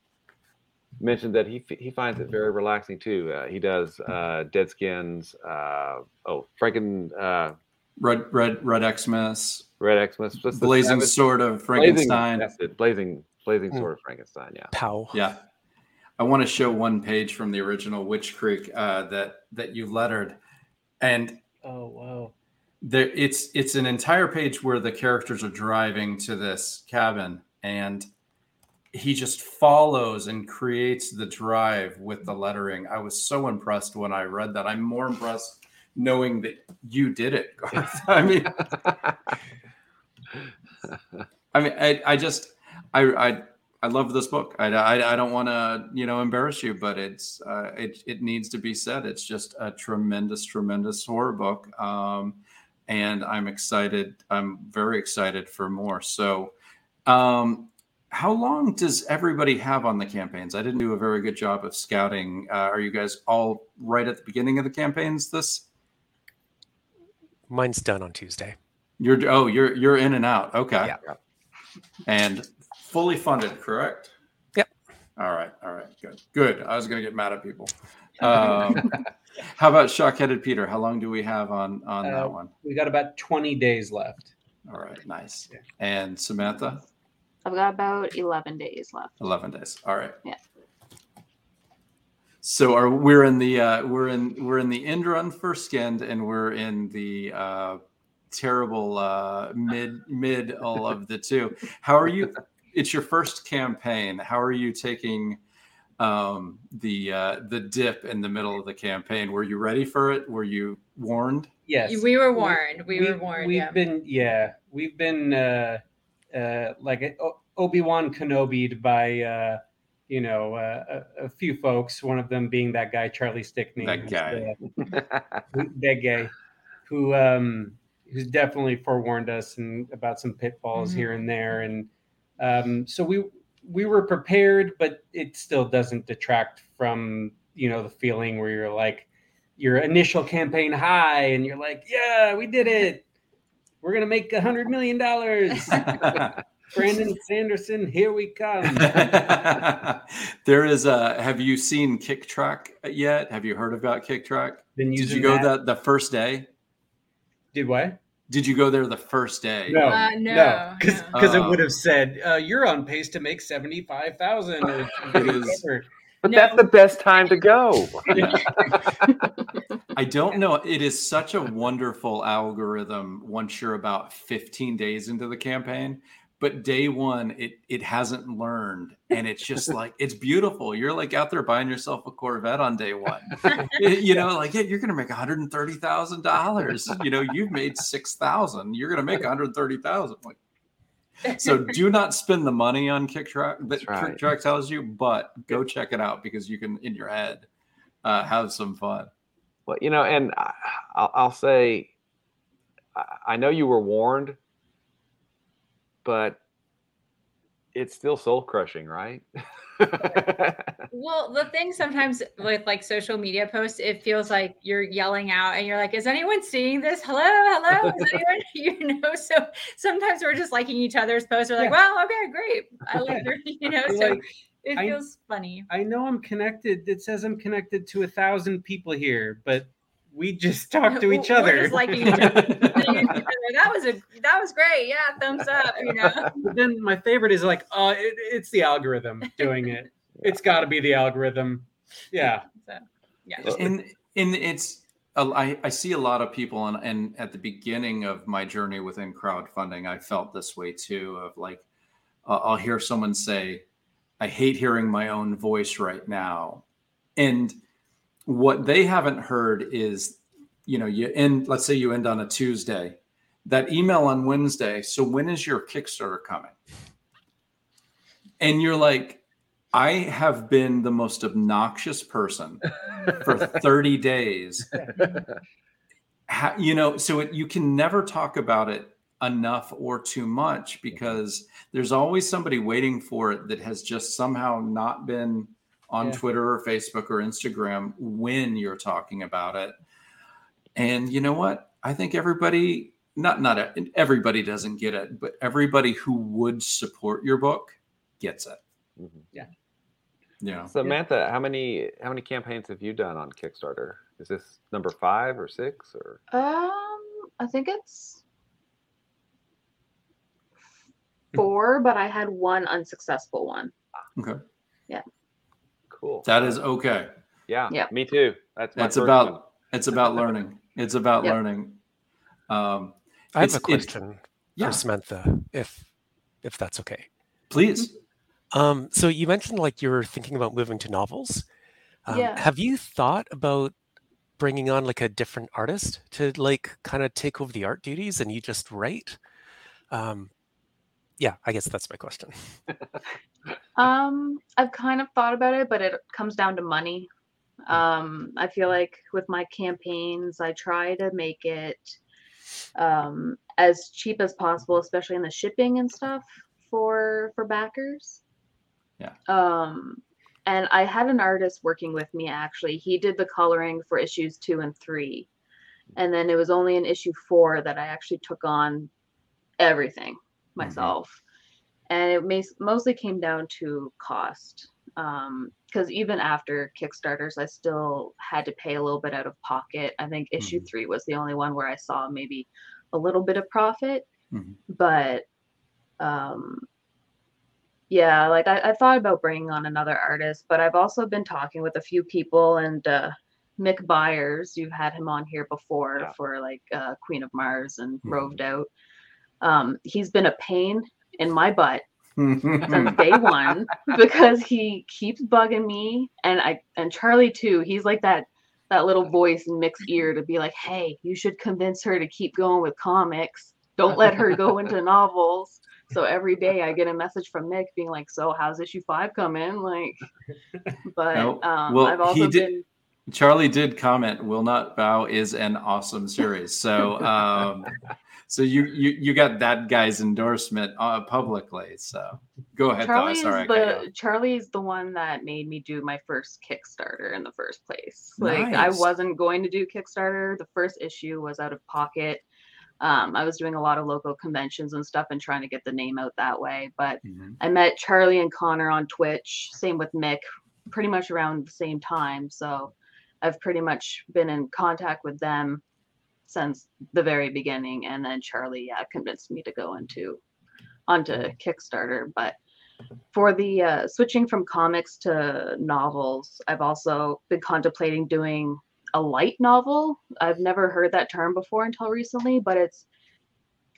mentioned that he he finds it very relaxing too. Uh, he does uh, Dead Skins, uh, oh Franken, uh, Red Red Red Xmas, Red Xmas, what's Blazing Savage- Sword of Frankenstein. That's it, Blazing Blazing Mm. Sword of Frankenstein. Yeah. Pow. Yeah. I want to show one page from the original Witch Creek uh, that that you lettered, and Oh wow. there it's it's an entire page where the characters are driving to this cabin, and he just follows and creates the drive with the lettering. I was so impressed when I read that. I'm more impressed knowing that you did it, Garth. I mean, I mean, I, I just, I, I, I love this book. I, I, I don't want to, you know, embarrass you, but it's, uh, it, it needs to be said. It's just a tremendous, tremendous horror book. Um, and I'm excited. I'm very excited for more. So, um, how long does everybody have on the campaigns? I didn't do a very good job of scouting. Uh, are you guys all right at the beginning of the campaigns? This Mine's done on Tuesday. you're oh you're you're in and out. Okay. Yeah. And fully funded, correct? Yep. All right. All right. Good. Good. I was going to get mad at people. Um, how about shock-headed Peter? How long do we have on on Uh, that one? We got about 20 days left. All right. Nice. And Samantha, I've got about 11 days left. eleven days. All right. Yeah. So are we're in the uh, we're in we're in the end run for skinned, and we're in the uh, terrible uh, mid all of the two. How are you? It's your first campaign. How are you taking um, the uh, the dip in the middle of the campaign? Were you ready for it? Were you warned? Yes. We were warned. We, were warned. We've yeah. been, yeah, we've been uh, uh, like Obi Wan Kenobi'd by, uh, you know, uh, a, a few folks. One of them being that guy Charlie Stickney. That guy. uh, who- that guy, who um, who's definitely forewarned us and about some pitfalls Mhm. here and there, and um, so we we were prepared, but it still doesn't detract from you know the feeling where you're like your initial campaign high, and you're like, yeah, we did it. We're gonna make a hundred million dollars. Brandon Sanderson, here we come. there is a. Have you seen Kicktraq yet? Have you heard about Kicktraq? Been Did you go that. that the first day? Did what? Did you go there the first day? No, Uh, no, because no. Oh. it would have said uh, you're on pace to make seventy five thousand. Or It is- whatever. But No. that's the best time to go. I don't know. It is such a wonderful algorithm once you're about 15 days into the campaign. But day one, it it hasn't learned, and it's just like it's beautiful. You're like out there buying yourself a Corvette on day one. you know, like yeah, you're gonna make 130 thousand dollars. You know, you've made six thousand. You're gonna make 130 thousand. Like, so do not spend the money on Kicktraq that right. Kicktraq tells you, but go check it out because you can in your head uh, have some fun. Well, you know, and I, I'll, I'll say, I know you were warned, but it's still soul crushing, right? Well, the thing sometimes with like social media posts, it feels like you're yelling out and you're like, is anyone seeing this? Hello, hello. Is anyone, you know, so sometimes we're just liking each other's posts. We're like, Yeah. well, okay, great. I like your, you know, so like, it I- feels funny. I know I'm connected. It says I'm connected to a thousand people here, but we just talk to each We're other. just liking each other. Liking each other. That was a that was great. Yeah, thumbs up, you know. But then my favorite is like, oh, it, it's the algorithm doing it. It's got to be the algorithm. Yeah. So, yeah. And and it's I, I see a lot of people, and, and at the beginning of my journey within crowdfunding, I felt this way too. Of like, uh, I'll hear someone say, "I hate hearing my own voice right now," and what they haven't heard is, you know, you end. Let's say you end on a Tuesday, that email on Wednesday. So when is your Kickstarter coming? And you're like, I have been the most obnoxious person for 30 days. You know, so it, you can never talk about it enough or too much because there's always somebody waiting for it that has just somehow not been on Yeah. Twitter or Facebook or Instagram when you're talking about it. And you know what? I think everybody not not everybody doesn't get it, but everybody who would support your book gets it. Mhm. Yeah. Samantha, how many how many campaigns have you done on Kickstarter? Is this number five or six or? Um, I think it's four, but I had one unsuccessful one. Okay. Cool. That is okay. yeah. Yeah. Me too. That's my It's about one. it's about learning. It's about Yep. learning. Um, I have a question yeah, for Samantha, if if that's okay. please. Um, so you mentioned like you're thinking about moving to novels. Um, Yeah. Have you thought about bringing on like a different artist to like kind of take over the art duties and you just write? Um, yeah, I guess that's my question. Um, I've kind of thought about it, but it comes down to money. Um, I feel like with my campaigns, I try to make it um, as cheap as possible, especially in the shipping and stuff for for backers. Yeah. Um, and I had an artist working with me actually. He did the coloring for issues two and three, and then it was only in issue four that I actually took on everything myself and it mas- mostly came down to cost because even after kickstarters i still had to pay a little bit out of pocket i think issue Mhm. three was the only one where i saw maybe a little bit of profit Mhm. but um yeah like I, I thought about bringing on another artist but i've also been talking with a few people and uh mick byers you've had him on here before Yeah. for like uh queen of mars and Mhm. roved out um he's been a pain in my butt since day one because he keeps bugging me and I and Charlie too. He's like that that little voice in Mick's ear to be like, hey, you should convince her to keep going with comics. Don't let her go into novels. So every day I get a message from Nick being like, so how's issue five coming? Like, but No, um, well, I've also did- been Charlie did comment, "Will not bow" is an awesome series. So, um, so you you you got that guy's endorsement uh, publicly. So go ahead, Charlie is Sorry, I cut you off. the Charlie's the one that made me do my first Kickstarter in the first place. Like I wasn't going to do Kickstarter. The first issue was out of pocket. Um, I was doing a lot of local conventions and stuff and trying to get the name out that way. But Mhm. I met Charlie and Connor on Twitch. Same with Mick, pretty much around the same time. So I've pretty much been in contact with them since the very beginning. And then Charlie, yeah, convinced me to go into onto Kickstarter. But for the uh, switching from comics to novels, I've also been contemplating doing a light novel. I've never heard that term before until recently, but it's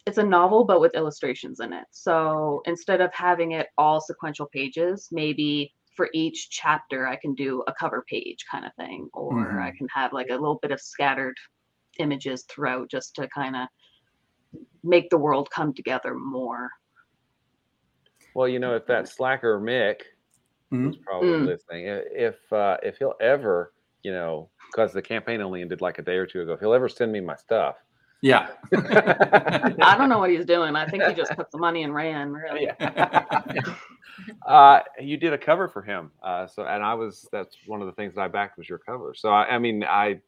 it's a novel but with illustrations in it. So instead of having it all sequential pages, maybe for each chapter I can do a cover page kind of thing, or I can have like a little bit of scattered images throughout just to kind of make the world come together more. Well, you know, if that slacker Mick, who's probably Mm. listening, if uh, if he'll ever, you know, because the campaign only ended like a day or two ago, if he'll ever send me my stuff, Yeah. I don't know what he's doing. I think he just put the money and ran. Really. uh, you did a cover for him, uh, so and I was that's one of the things that I backed was your cover. So I, I mean, I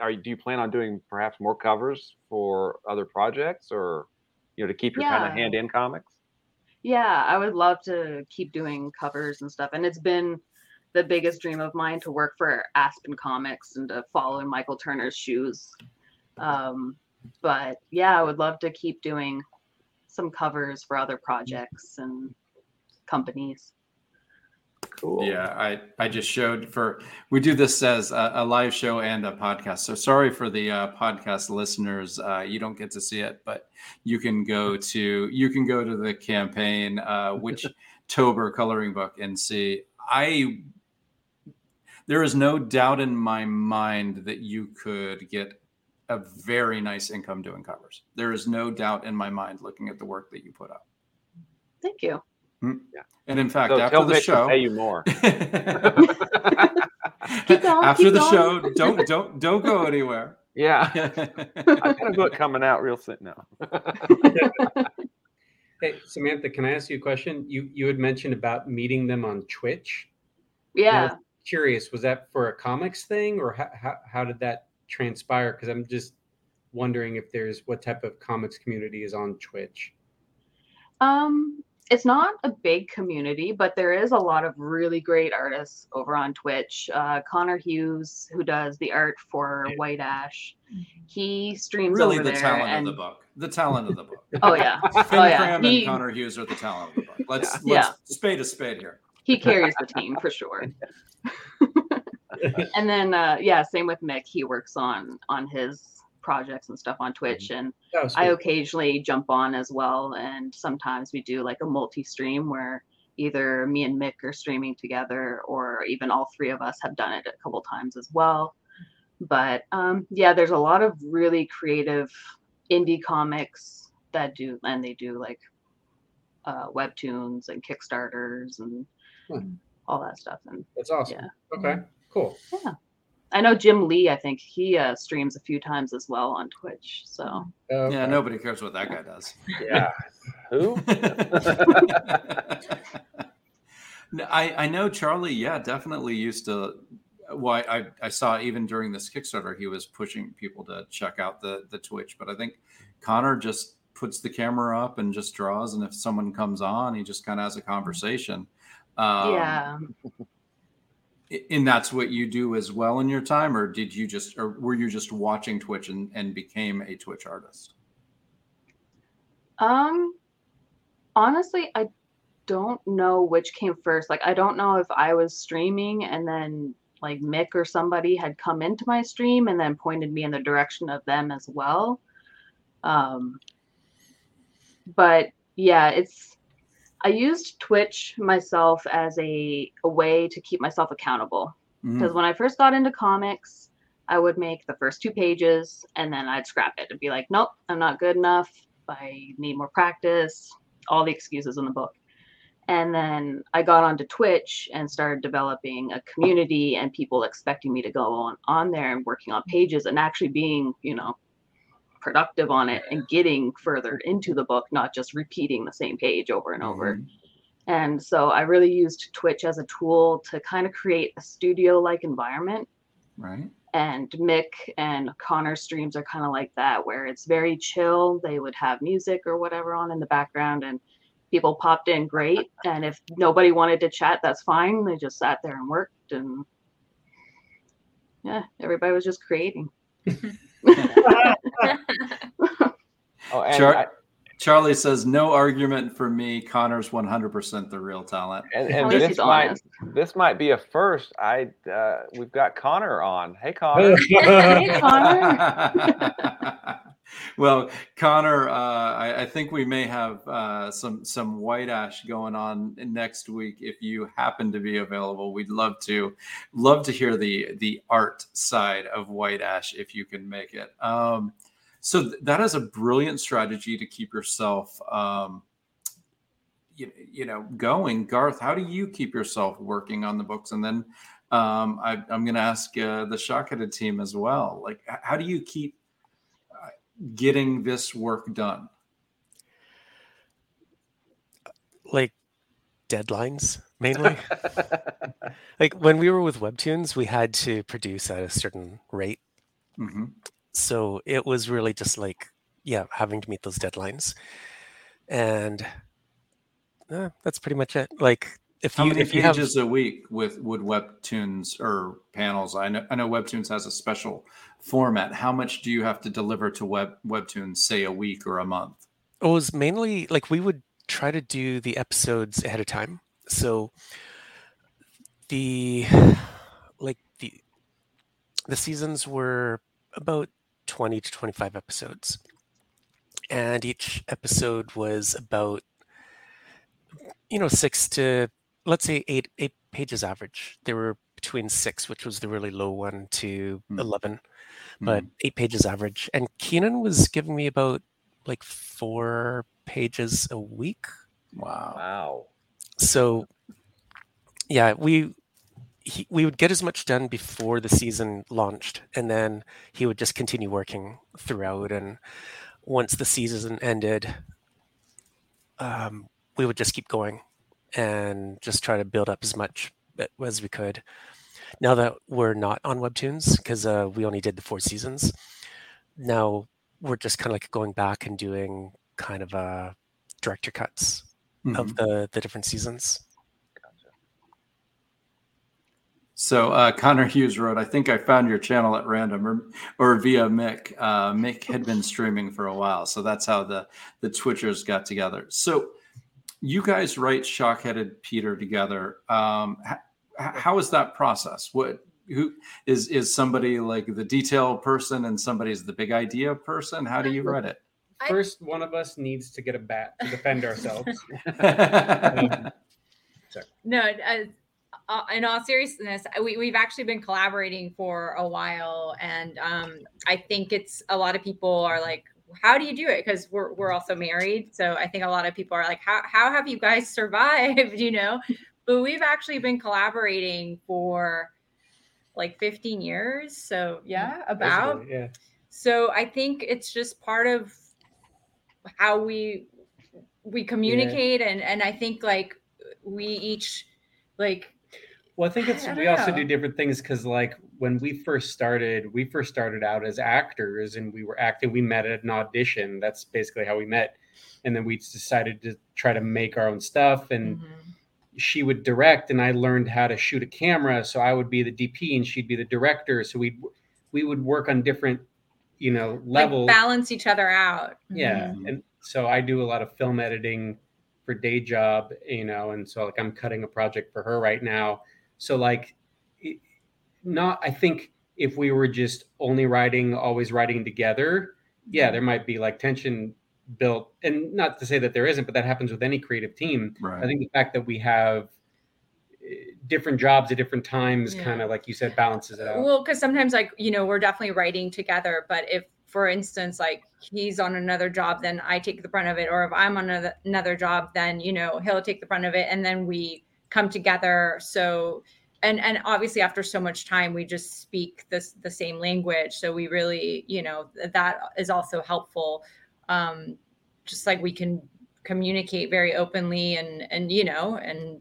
are you- do you plan on doing perhaps more covers for other projects, or you know, to keep your kind of hand in comics? Yeah, I would love to keep doing covers and stuff. And it's been the biggest dream of mine to work for Aspen Comics and to follow in Michael Turner's shoes. Um, but yeah, I would love to keep doing some covers for other projects and companies. Cool. Yeah, I I just showed for we do this as a, a live show and a podcast. So sorry for the uh, podcast listeners, uh, you don't get to see it, but you can go to you can go to the campaign uh, which Tober coloring book and see. I there is no doubt in my mind that you could get a very nice income doing covers. There is no doubt in my mind looking at the work that you put up. Thank you. And in fact, So after tell the Mick to show, pay you more. Keep going, after keep the going. show, don't don't don't go anywhere. yeah. I got a book coming out real soon now. Hey, Samantha, can I ask you a question? You you had mentioned about meeting them on Twitch. Yeah. Curious, was that for a comics thing, or how how, how did that transpire? Because I'm just wondering if there's what type of comics community is on Twitch. Um, it's not a big community, but there is a lot of really great artists over on Twitch. Uh, Connor Hughes, who does the art for Yeah. White Ash, he streams really, over the there. talent and, of the book. The talent of the book. Oh yeah, Finn oh yeah. Cram He, and Connor Hughes are the talent of the book. Let's Yeah. let's spade a spade here. he carries the team for sure. and then uh, yeah, same with Mick. He works on on his projects and stuff on Twitch, and That I occasionally jump on as well. And sometimes we do like a multi stream where either me and Mick are streaming together, or even all three of us have done it a couple times as well. But um, yeah, there's a lot of really creative indie comics that do, and they do like uh, webtoons and Kickstarters and Hmm. all that stuff. And That's awesome. Yeah. Okay, cool. I know Jim Lee, I think he uh, streams a few times as well on Twitch. So Okay. Yeah, nobody cares what that guy does. Yeah. Who? No, I, I know Charlie, yeah, definitely used to. Why I, I saw even during this Kickstarter, he was pushing people to check out the the Twitch. But I think Connor just puts the camera up and just draws, and if someone comes on, he just kind of has a conversation. Um, yeah. And that's what you do as well in your time, or did you just, or were you just watching Twitch and, and became a Twitch artist? Um, honestly, I don't know which came first. Like, I don't know if I was streaming and then like Mick or somebody had come into my stream and then pointed me in the direction of them as well. Um, but yeah, it's I used Twitch myself as a, a way to keep myself accountable mm-hmm. because when I first got into comics, I would make the first two pages and then I'd scrap it and be like, nope, I'm not good enough. I need more practice, all the excuses in the book. And then I got onto Twitch and started developing a community and people expecting me to go on on there and working on pages and actually being, you know, productive on it and getting further into the book, not just repeating the same page over and over. Mhm. And so I really used Twitch as a tool to kind of create a studio like environment. Right. And Mick and Connor streams are kind of like that, where it's very chill. They would have music or whatever on in the background, and people popped in great. And if nobody wanted to chat, that's fine. They just sat there and worked. And yeah, everybody was just creating. Oh, and, Char- I, Charlie says, no argument for me. Connor's 100% the real talent. and, and this might honest. this might be a first. I uh, we've got Connor on. Hey, Connor. Hey, Connor. well, Connor, uh, I, I think we may have uh, some some white ash going on next week. If you happen to be available, we'd love to love to hear the the art side of white ash if you can make it. Um, so th- that is a brilliant strategy to keep yourself. Um, you, you know, going, Garth. How do you keep yourself working on the books, and then um, I, I'm going to ask uh, the Shockheaded team as well. Like, how do you keep uh, getting this work done? like deadlines mainly. like when we were with Webtoons, we had to produce at a certain rate. hmm So it was really just like, yeah, having to meet those deadlines. And uh, that's pretty much it. Like if How you many if you have pages a week with would Webtoons or panels? I know I know Webtoons has a special format. How much do you have to deliver to Web Webtoons, say a week or a month? it was mainly like we would try to do the episodes ahead of time. So the like the the seasons were about 20 to 25 episodes and each episode was about you know six to let's say eight eight pages average they were between six which was the really low one to Hmm. 11 but Mhm. eight pages average and keenan was giving me about like four pages a week wow. Wow. so yeah we he, we would get as much done before the season launched and then he would just continue working throughout. And once the season ended um, we would just keep going and just try to build up as much as we could. Now that we're not on webtoons because uh, we only did the four seasons now we're just kind of like going back and doing kind of uh, director cuts Mhm. of the the different seasons So uh, Connor Hughes wrote, "I think I found your channel at random or, or via Mick. Uh, Mick had been streaming for a while, so that's how the the Twitchers got together. So you guys write Shockheaded Peter together. Um, h- how is that process? What who is is somebody like the detail person and somebody's the big idea person? How do you write it? First, one of us needs to get a bat to defend ourselves. No, uh, uh, in all seriousness, we, we've actually been collaborating for a while. And um, I think it's a lot of people are like, how do you do it? Because we're, we're also married. So I think a lot of people are like, how, how have you guys survived? You know, but we've actually been collaborating for like 15 years. So yeah, about. Basically, yeah. So I think it's just part of how we we communicate and and I think like we each like Well, I think it's I we don't also know. do different things because, like, when we first started, we first started out as actors and we were acting. We met at an audition. That's basically how we met, and then we decided to try to make our own stuff. And mhm. she would direct, and I learned how to shoot a camera. So I would be the DP, and she'd be the director. So we we would work on different, you know, like levels. balance each other out. Yeah, Mhm. and so I do a lot of film editing for day job, you know, and so like I'm cutting a project for her right now. So like, not I think if we were just only writing, always writing together, yeah, there might be like tension built, and not to say that there isn't, but that happens with any creative team. I think the fact that we have eh, different jobs at different times, Yeah. kind of like you said, balances it out. Well, because sometimes like you know we're definitely writing together, but if for instance like he's on another job, then I take the brunt of it, or if I'm on another, another job, then you know he'll take the brunt of it, and then we come together. So and and obviously after so much time, we just speak this the same language, so we really you know that is also helpful. Um, just like we can communicate very openly and and you know and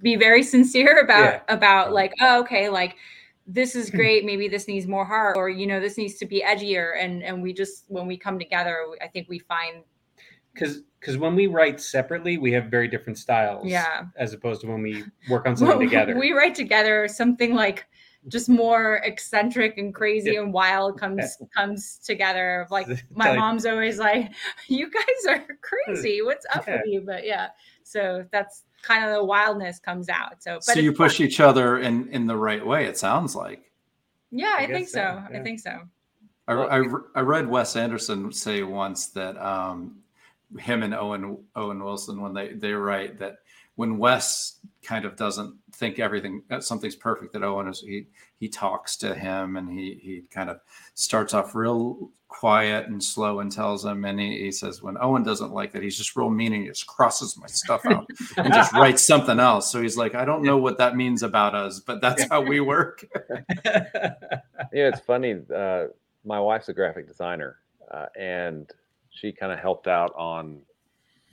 be very sincere about Yeah. about like oh okay like this is great maybe this needs more heart or you know this needs to be edgier and and we just when we come together i think we find because because when we write separately, we have very different styles. yeah as opposed to when we work on something together. we write together something like just more eccentric and crazy and wild comes comes together like my Like- mom's always like you guys are crazy what's up with you but yeah so that's kind of the wildness comes out so but So it's you fun. push each other in in the right way. It sounds like. yeah I i, think guess so so, i think so I, I, I read Wes Anderson say once that um, him and Owen Owen Wilson when they they write that when Wes kind of doesn't think everything something's perfect that Owen is he he talks to him and he he kind of starts off real quiet and slow and tells him and he, he says when Owen doesn't like that he's just real mean and he just crosses my stuff out and just writes something else. So he's like I don't know what that means about us but that's how we work. Yeah, it's funny. Uh, my wife's a graphic designer, uh, and she kind of helped out on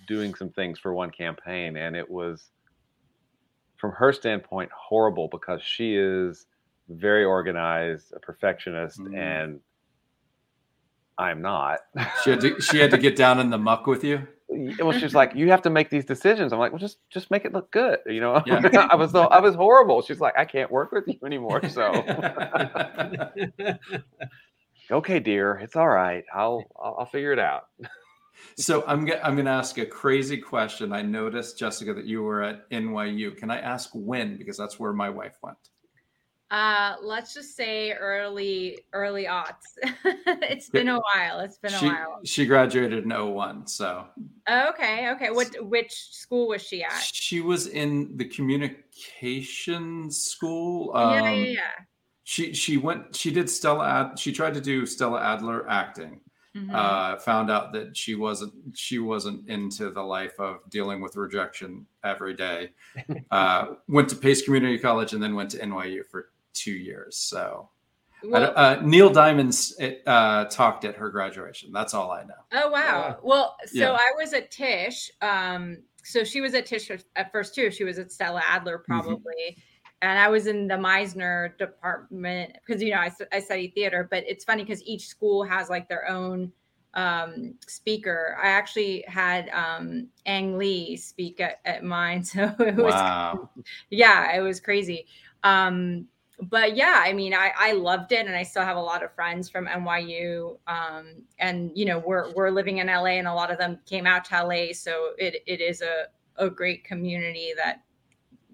doing some things for one campaign, and it was, from her standpoint, horrible because she is very organized, a perfectionist, Mm. and I'm not. she had to she had to get down in the muck with you well, she's like, you have to make these decisions. I'm like, well, just just make it look good, you know. Yeah. I was so I was horrible. She's like, I can't work with you anymore. So okay, dear, it's all right. I'll I'll, I'll figure it out. So I'm go- I'm going to ask a crazy question. I noticed Jessica that you were at NYU. Can I ask when? Because that's where my wife went. Uh, let's just say early early aughts. it's been a while. It's been she, a while. She graduated in 01, so Okay, okay. What which school was she at? she was in the communications school. yeah, Um, yeah, yeah. She she went. She did Stella. Ad, she tried to do Stella Adler acting. Mhm. Uh, found out that she wasn't she wasn't into the life of dealing with rejection every day. Uh, went to Pace Community College and then went to NYU for two years. So Well- don't- uh, Neil Diamond's uh, talked at her graduation. That's all I know. Oh wow. Well, so Yeah. I was at Tisch. Um, so she was at Tisch at first too. She was at Stella Adler Mm-hmm. probably, and I was in the Meisner department because you know I, I study theater. But it's funny because each school has like their own um speaker. I actually had um Ang Lee speak at, at mine, so it was Wow. yeah, it was crazy. Um, but yeah, I mean, I, I loved it, and I still have a lot of friends from NYU. Um, and you know, we're we're living in LA, and a lot of them came out to LA, so it it is a a great community that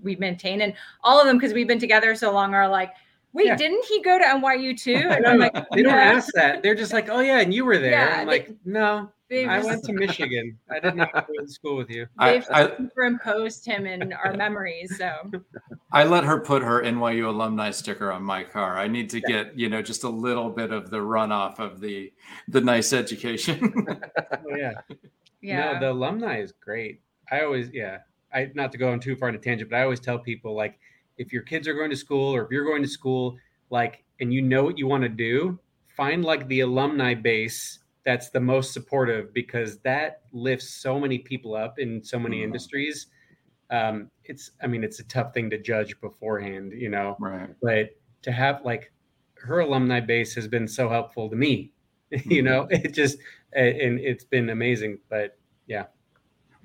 we maintain, and all of them because we've been together so long are like, wait, Yeah. didn't he go to NYU too? And I'm like, they don't "No." ask that. They're just like, oh yeah, and you were there. Yeah, I'm they- like, no, I just- went to Michigan. I did not go to school with you. I, They've I, superimposed him in our memories. So I let her put her NYU alumni sticker on my car. I need to get, you know, just a little bit of the runoff of the the nice education. Oh yeah. yeah, No, the alumni is great. I always, yeah. I not to go on too far on a tangent, but I always tell people like, if your kids are going to school or if you're going to school, like, and you know what you want to do, find like the alumni base that's the most supportive because that lifts so many people up in so many Mhm. industries. Um, it's, I mean, it's a tough thing to judge beforehand, you know right. but to have like her alumni base has been so helpful to me you know it just and it's been amazing but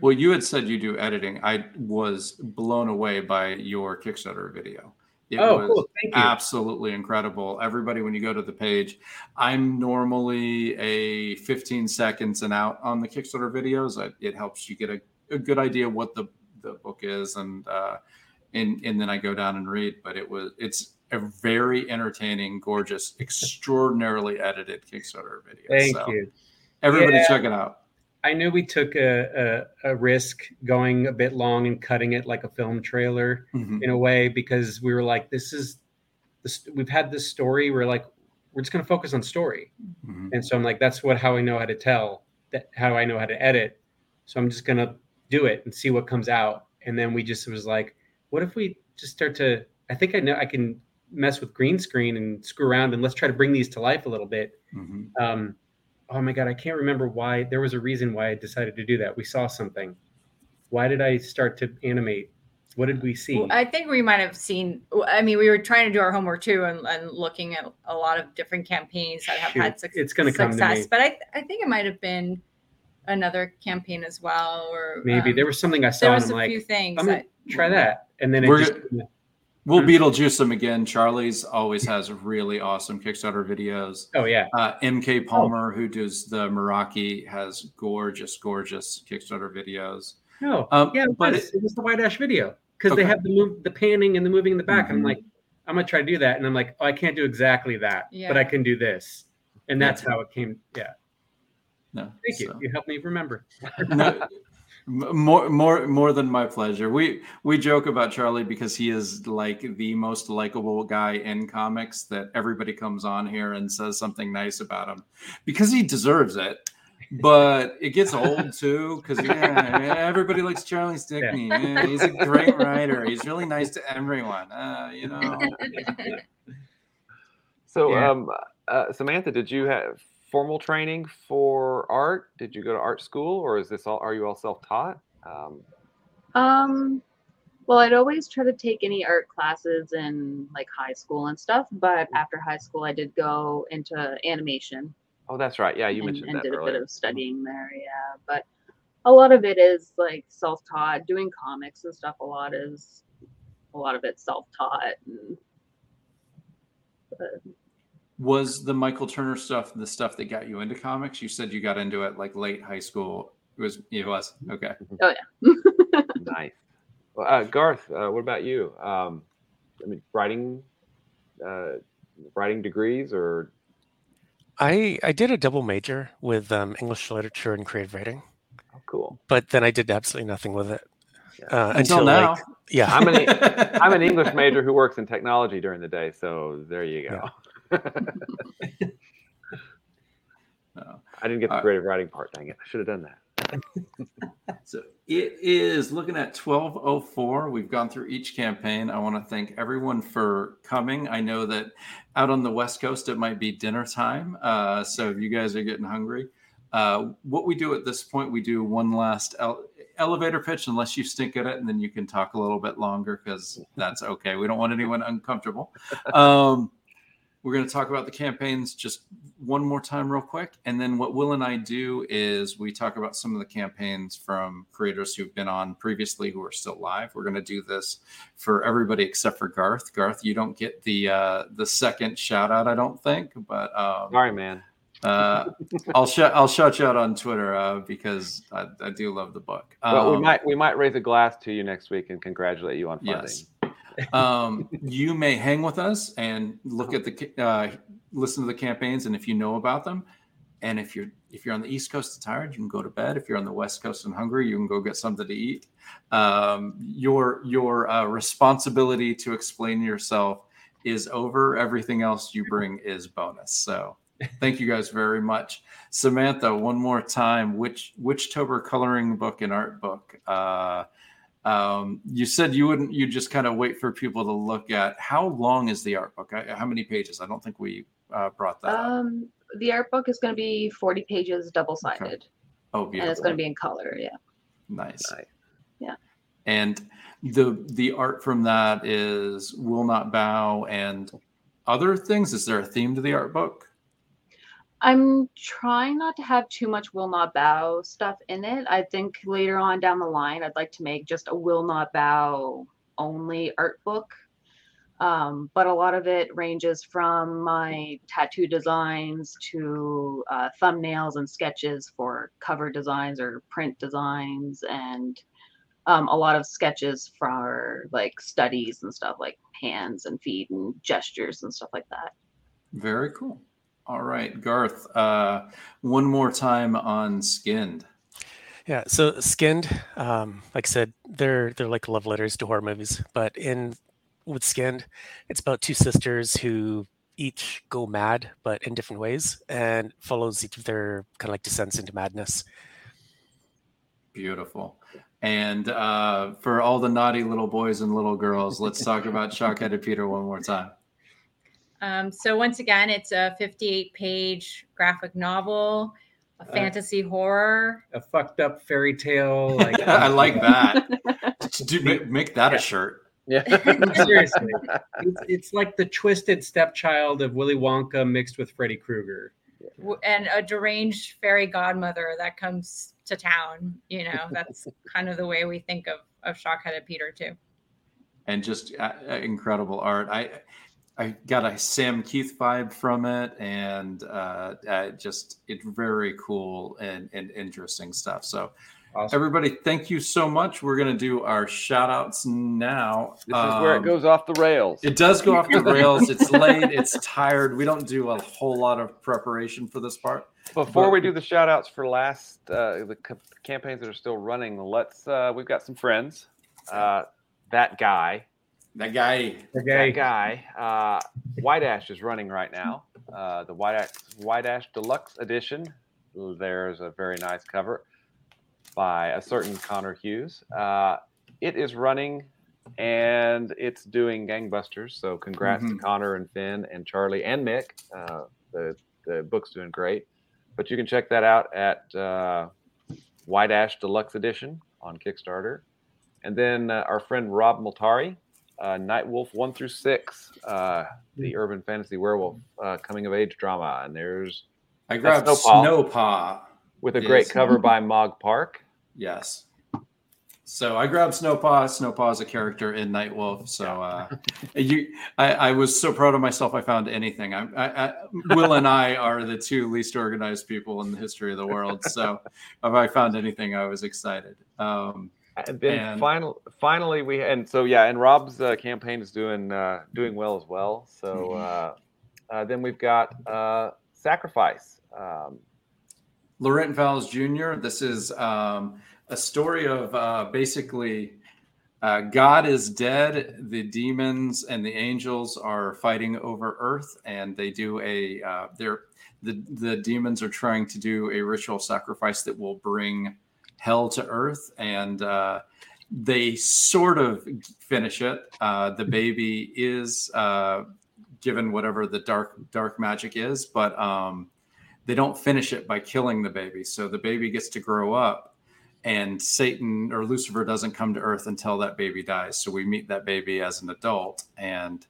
Well, you had said you do editing. I was blown away by your Kickstarter video. It oh was cool thank you absolutely incredible. Everybody, when you go to the page, I'm normally a 15 seconds and out on the Kickstarter videos. I, it helps you get a, a good idea what the, the book is, and uh, and and then I go down and read. But it was it's a very entertaining, gorgeous, extraordinarily edited Kickstarter video. thank So you Everybody, Yeah. check it out. I knew we took a, a, a risk going a bit long and cutting it like a film trailer Mhm. in a way because we were like this is this we've had this story we're like we're just going to focus on story Mhm. and so i'm like that's what how i know how to tell that how i know how to edit so i'm just going to do it and see what comes out and then we just was like what if we just start to i think i know i can mess with green screen and screw around and let's try to bring these to life a little bit Mhm. um oh my god i can't remember why there was a reason why i decided to do that we saw something why did i start to animate what did we see Well, I think we might have seen. I mean, we were trying to do our homework too, and, and looking at a lot of different campaigns that have Shoot, had suc- it's gonna come to success. me. But I, I think it might have been another campaign as well, or maybe um, there was something i saw there and was i'm a like few things. i'm gonna That, try that and then it We're just We'll? Beetlejuice them again. Charlie's always has really awesome Kickstarter videos. oh yeah Uh, MK Palmer, who does the Meraki, has gorgeous, gorgeous Kickstarter videos. No, Um, yeah, it but was. It, was the White Ash video because Okay. they have the move, the panning and the moving in the back. And I'm like, I'm gonna try to do that, and I'm like, oh, I can't do exactly that, but I can do this, and that's how it came. Yeah, No, thank you. so- You helped me remember. No, m- more, more, more than my pleasure. We we joke about Charlie because he is like the most likable guy in comics. That everybody comes on here and says something nice about him because he deserves it. But it gets old too because yeah, everybody likes Charlie Stickney. Yeah, he's a great writer. He's really nice to everyone. Uh, you know. So, Yeah. um, uh, Samantha, did you have formal training for art? Did you go to art school, or is this all? Are you all self-taught? Um, Um, well, I'd always try to take any art classes in like high school and stuff, but after high school, I did go into animation oh, that's right. Yeah, you and, mentioned and that did a bit of studying there. Yeah, but a lot of it is like self-taught. Doing comics and stuff, a lot is a lot of it self-taught. And, but Was the Michael Turner stuff the stuff that got you into comics? You said you got into it like late high school. It was. It was okay. Oh yeah. nice. Well, uh, Garth, uh, what about you? Um, I mean, writing, uh, writing degrees, or I I did a double major with um, English literature and creative writing, oh, cool. but then I did absolutely nothing with it uh, Until until, now. like yeah. I'm an I'm an English major who works in technology during the day, so there you go. No. I didn't get the creative writing part. Dang it! I should have done that. So it is looking at 1204. We've gone through each campaign. I want to thank everyone for coming. I know that out on the West Coast, it might be dinner time. Uh, so if you guys are getting hungry, uh, what we do at this point, we do one last ele- elevator pitch, unless you stink at it, and then you can talk a little bit longer because that's okay. We don't want anyone uncomfortable. Um, we're going to talk about the campaigns just one more time, real quick. And then what Will and I do is we talk about some of the campaigns from creators who've been on previously who are still live. We're going to do this for everybody except for Garth. Garth, you don't get the uh, the second shout out, I don't think, but um, Sorry, man. uh, I'll shut I'll shout you out on Twitter uh, because I, I do love the book. Well, we Um, might we might raise a glass to you next week and congratulate you on funding. Yes. Um, you may hang with us and look at the uh, listen to the campaigns, and if you know about them, and if you're if you're on the East Coast and tired, you can go to bed. If you're on the West Coast and hungry, you can go get something to eat. Um, your your uh, responsibility to explain yourself is over. Everything else you bring is bonus. So. Thank you guys very much, Samantha. One more time, which Witchtober coloring book and art book uh, um, you said you wouldn't. You just kind of wait for people to look at. How long is the art book? I, how many pages? I don't think we uh, brought that. up. Um, the art book is going to be 40 pages, double sided, Oh, and it's going to be in color. Yeah. nice. Nice. Yeah. And the the art from that is will not bow and other things. Is there a theme to the art book? I'm trying not to have too much will not bow stuff in it. I think later on down the line, I'd like to make just a will not bow only art book. Um, but a lot of it ranges from my tattoo designs to uh, thumbnails and sketches for cover designs or print designs, and um, a lot of sketches for like studies and stuff like hands and feet and gestures and stuff like that. Very cool. All right, Garth. Uh, one more time on skinned. Yeah, so Skinned, um, like I said, they're they're like love letters to horror movies. But in with Skinned, it's about two sisters who each go mad, but in different ways, and follows each of their kind of like descents into madness. Beautiful. And uh, for all the naughty little boys and little girls, let's talk about Shockheaded Peter one more time. Um, so once again, it's a 58 page graphic novel, a Uh, fantasy horror. A fucked up fairy tale. Like I like that. Dude, make, make that a shirt. Yeah. seriously, it's, it's like the twisted stepchild of Willy Wonka mixed with Freddy Krueger. and a deranged fairy godmother that comes to town. You know, that's kind of the way we think of of shockheaded Peter too. and just uh, uh, incredible art. I I got a Sam Kieth vibe from it, and uh, uh, just it's very cool and, and interesting stuff. So Awesome. everybody, thank you so much. We're gonna do our shout outs now. This is where it Um, goes off the rails. It does go off the rails. It's late. It's tired. We don't do a whole lot of preparation for this part. Before but- we do the shout outs for last uh, the campaigns that are still running, let's uh, we've got some friends. Uh, that guy, That guy. That guy, uh, White Ash is running right now. Uh, the White Ash, White Ash Deluxe Edition. There's a very nice cover by a certain Connor Hughes. Uh, it is running and it's doing gangbusters. So congrats Mhm. to Connor and Finn and Charlie and Mick. Uh, the the book's doing great. But you can check that out at uh, White Ash Deluxe Edition on Kickstarter. And then uh, our friend Rob Multari, uh, Night Wolf 1 through 6, uh, the urban fantasy werewolf uh, coming of age drama. And there's I grabbed Snowpaw. Snowpaw. with a great cover by Mog Park. Yes. So I grabbed Snowpaw. Snowpaw is a character in Nightwolf. So uh, you, I, I, was so proud of myself. I found anything. I, I, Will and I are the two least organized people in the history of the world. So if I found anything, I was excited. Um, and then and, final, finally, we and so yeah, and Rob's uh, campaign is doing uh, doing well as well. So mm-hmm. uh, then we've got uh, Sacrifice. Um, Laurent Valls Jr. This is. Um, a story of uh, basically uh, God is dead. The demons and the angels are fighting over Earth, and they do a. Uh, they're the the demons are trying to do a ritual sacrifice that will bring hell to Earth, and uh, they sort of finish it. Uh, the baby is uh, given whatever the dark dark magic is, but um, they don't finish it by killing the baby. So the baby gets to grow up and Satan or Lucifer doesn't come to Earth until that baby dies. So we meet that baby as an adult, and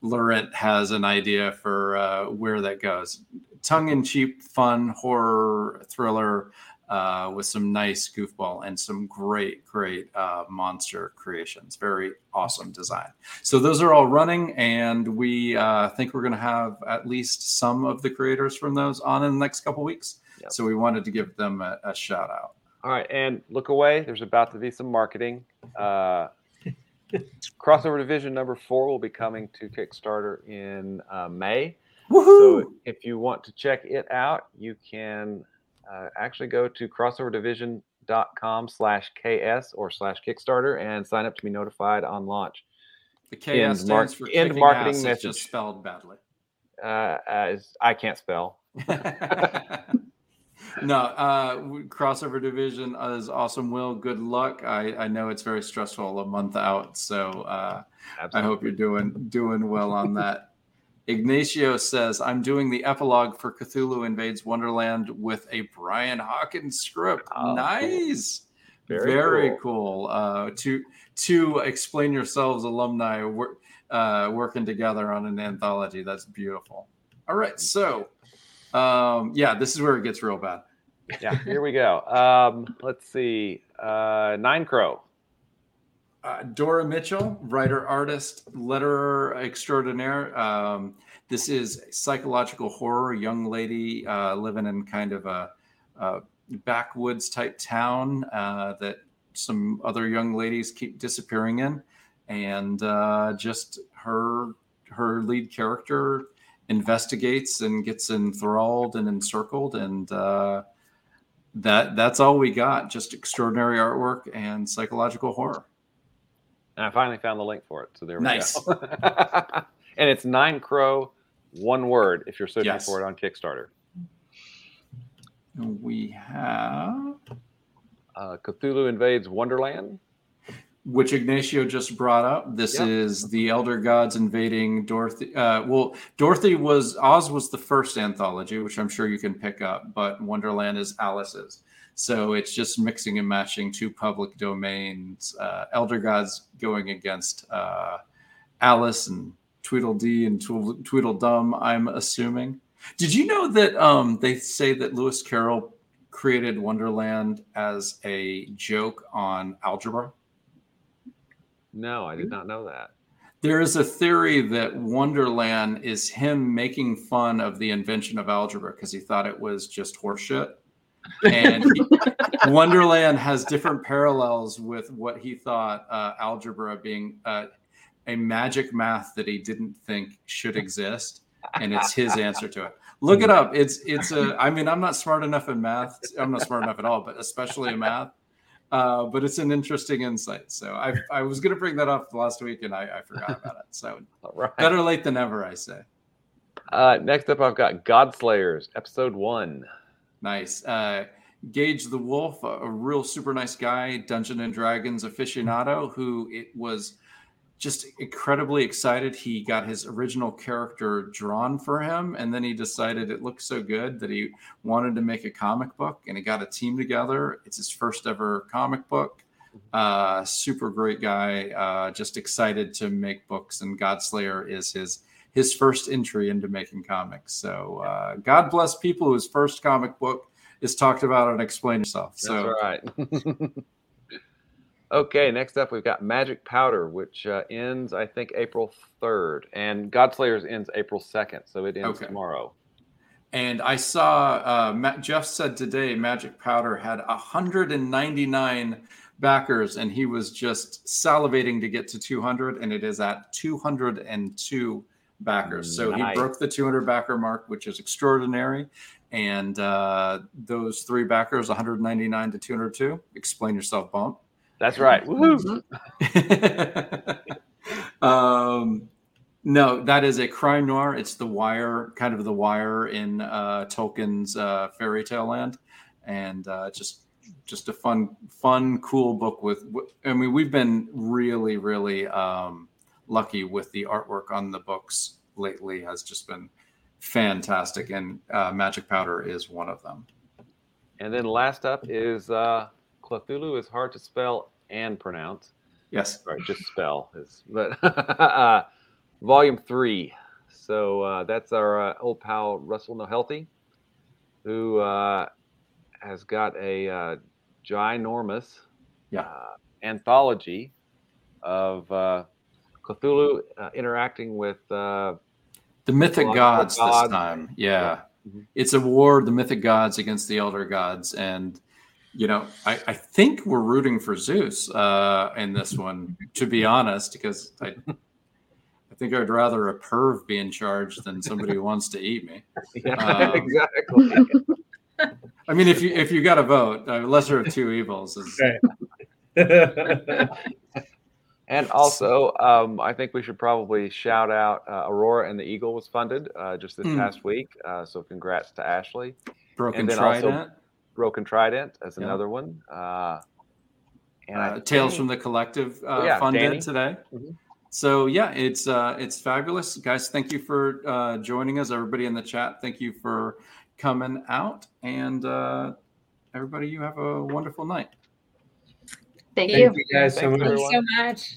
Laurent has an idea for uh, where that goes. Tongue in cheek, fun horror thriller uh, with some nice goofball and some great, great uh, monster creations. Very awesome design. So those are all running, and we uh, think we're going to have at least some of the creators from those on in the next couple weeks. Yep. So we wanted to give them a, a shout out. All right, and look away. There's about to be some marketing. Uh, crossover division number four will be coming to Kickstarter in uh, May. Woohoo! So if you want to check it out, you can uh, actually go to crossoverdivision.com slash KS or slash Kickstarter and sign up to be notified on launch. The KS end stands mar- for end marketing ass, message. just spelled badly. Uh, as I can't spell. no, uh, crossover division is awesome. Will, good luck. I, I know it's very stressful a month out, so uh, I hope you're doing doing well on that. Ignacio says, "I'm doing the epilogue for Cthulhu Invades Wonderland with a Brian Hawkins script. Oh, nice, cool. very, very, cool. cool. Uh, to to explain yourselves, alumni work, uh, working together on an anthology. That's beautiful. All right, so." Um, yeah, this is where it gets real bad. Yeah, here we go. Um, let's see. Uh, Nine Crow. Uh, Dora Mitchell, writer, artist, letterer extraordinaire. Um, this is psychological horror. Young lady uh, living in kind of a, a backwoods type town uh, that some other young ladies keep disappearing in, and uh, just her her lead character investigates and gets enthralled and encircled and uh, that that's all we got just extraordinary artwork and psychological horror and i finally found the link for it so there we nice. go and it's nine crow one word if you're searching yes. for it on kickstarter we have uh, cthulhu invades wonderland which Ignacio just brought up. This yep. is the Elder Gods invading Dorothy. Uh, well, Dorothy was Oz was the first anthology, which I'm sure you can pick up, but Wonderland is Alice's. So it's just mixing and matching two public domains. Uh, Elder Gods going against uh, Alice and Tweedledee and Tweedledum. I'm assuming. Did you know that um, they say that Lewis Carroll created Wonderland as a joke on algebra? No, I did not know that. There is a theory that Wonderland is him making fun of the invention of algebra because he thought it was just horseshit. And Wonderland has different parallels with what he thought uh, algebra being uh, a magic math that he didn't think should exist, and it's his answer to it. Look it up. It's it's a. I mean, I'm not smart enough in math. I'm not smart enough at all, but especially in math. Uh, but it's an interesting insight. So I, I was going to bring that up last week and I, I forgot about it. So right. better late than ever, I say. Uh, next up, I've got Godslayers, episode one. Nice. Uh, Gage the Wolf, a, a, real super nice guy, Dungeon and Dragons aficionado, who it was just incredibly excited. He got his original character drawn for him, and then he decided it looked so good that he wanted to make a comic book, and he got a team together. It's his first ever comic book. Uh, super great guy. Uh, just excited to make books, and Godslayer is his his first entry into making comics. So uh, God bless people whose first comic book is talked about and explain yourself. So That's right. Okay, next up we've got Magic Powder, which uh, ends I think April third, and Godslayers ends April second, so it ends Okay. tomorrow. And I saw uh, Matt, Jeff said today Magic Powder had 199 backers, and he was just salivating to get to 200, and it is at 202 backers. So Nice. he broke the 200 backer mark, which is extraordinary. And uh, those three backers, 199 to 202. Explain yourself, bump. That's right. Woohoo! um, no, that is a crime noir. It's the wire, kind of the wire in uh, Tolkien's uh, fairy tale land, and uh, just just a fun, fun, cool book. With I mean, we've been really, really um, lucky with the artwork on the books lately. Has just been fantastic, and uh, Magic Powder is one of them. And then last up is uh, Cthulhu is hard to spell and pronounce. Yes. right, just spell is but uh, volume three. So uh, that's our uh, old pal Russell Nohelty, who uh, has got a uh, ginormous Yeah. uh, anthology of uh, Cthulhu uh, interacting with uh, The mythic Well, gods, gods. this time. Yeah. Mhm. It's a war, the mythic gods against the elder gods. And, you know, I, I think we're rooting for Zeus uh, in this one, to be honest, because I, I think I'd rather a perv be in charge than somebody who wants to eat me. yeah, Um, exactly. I mean, if you if you got a vote, uh, lesser of two evils is Right. And also, um, I think we should probably shout out uh, Aurora and the Eagle was funded uh, just this Mm. past week. Uh, so congrats to Ashley. broken And then also- trident. Broken Trident as Yeah. another one. Uh, and I uh, Tales think- from the Collective uh, Yeah, funded Danny. today. Mhm. So yeah, it's uh, it's fabulous, guys. Thank you for uh, joining us, everybody in the chat. Thank you for coming out, and uh, everybody, you have a wonderful night. Thank Thank you. you guys so much. Thank you so much.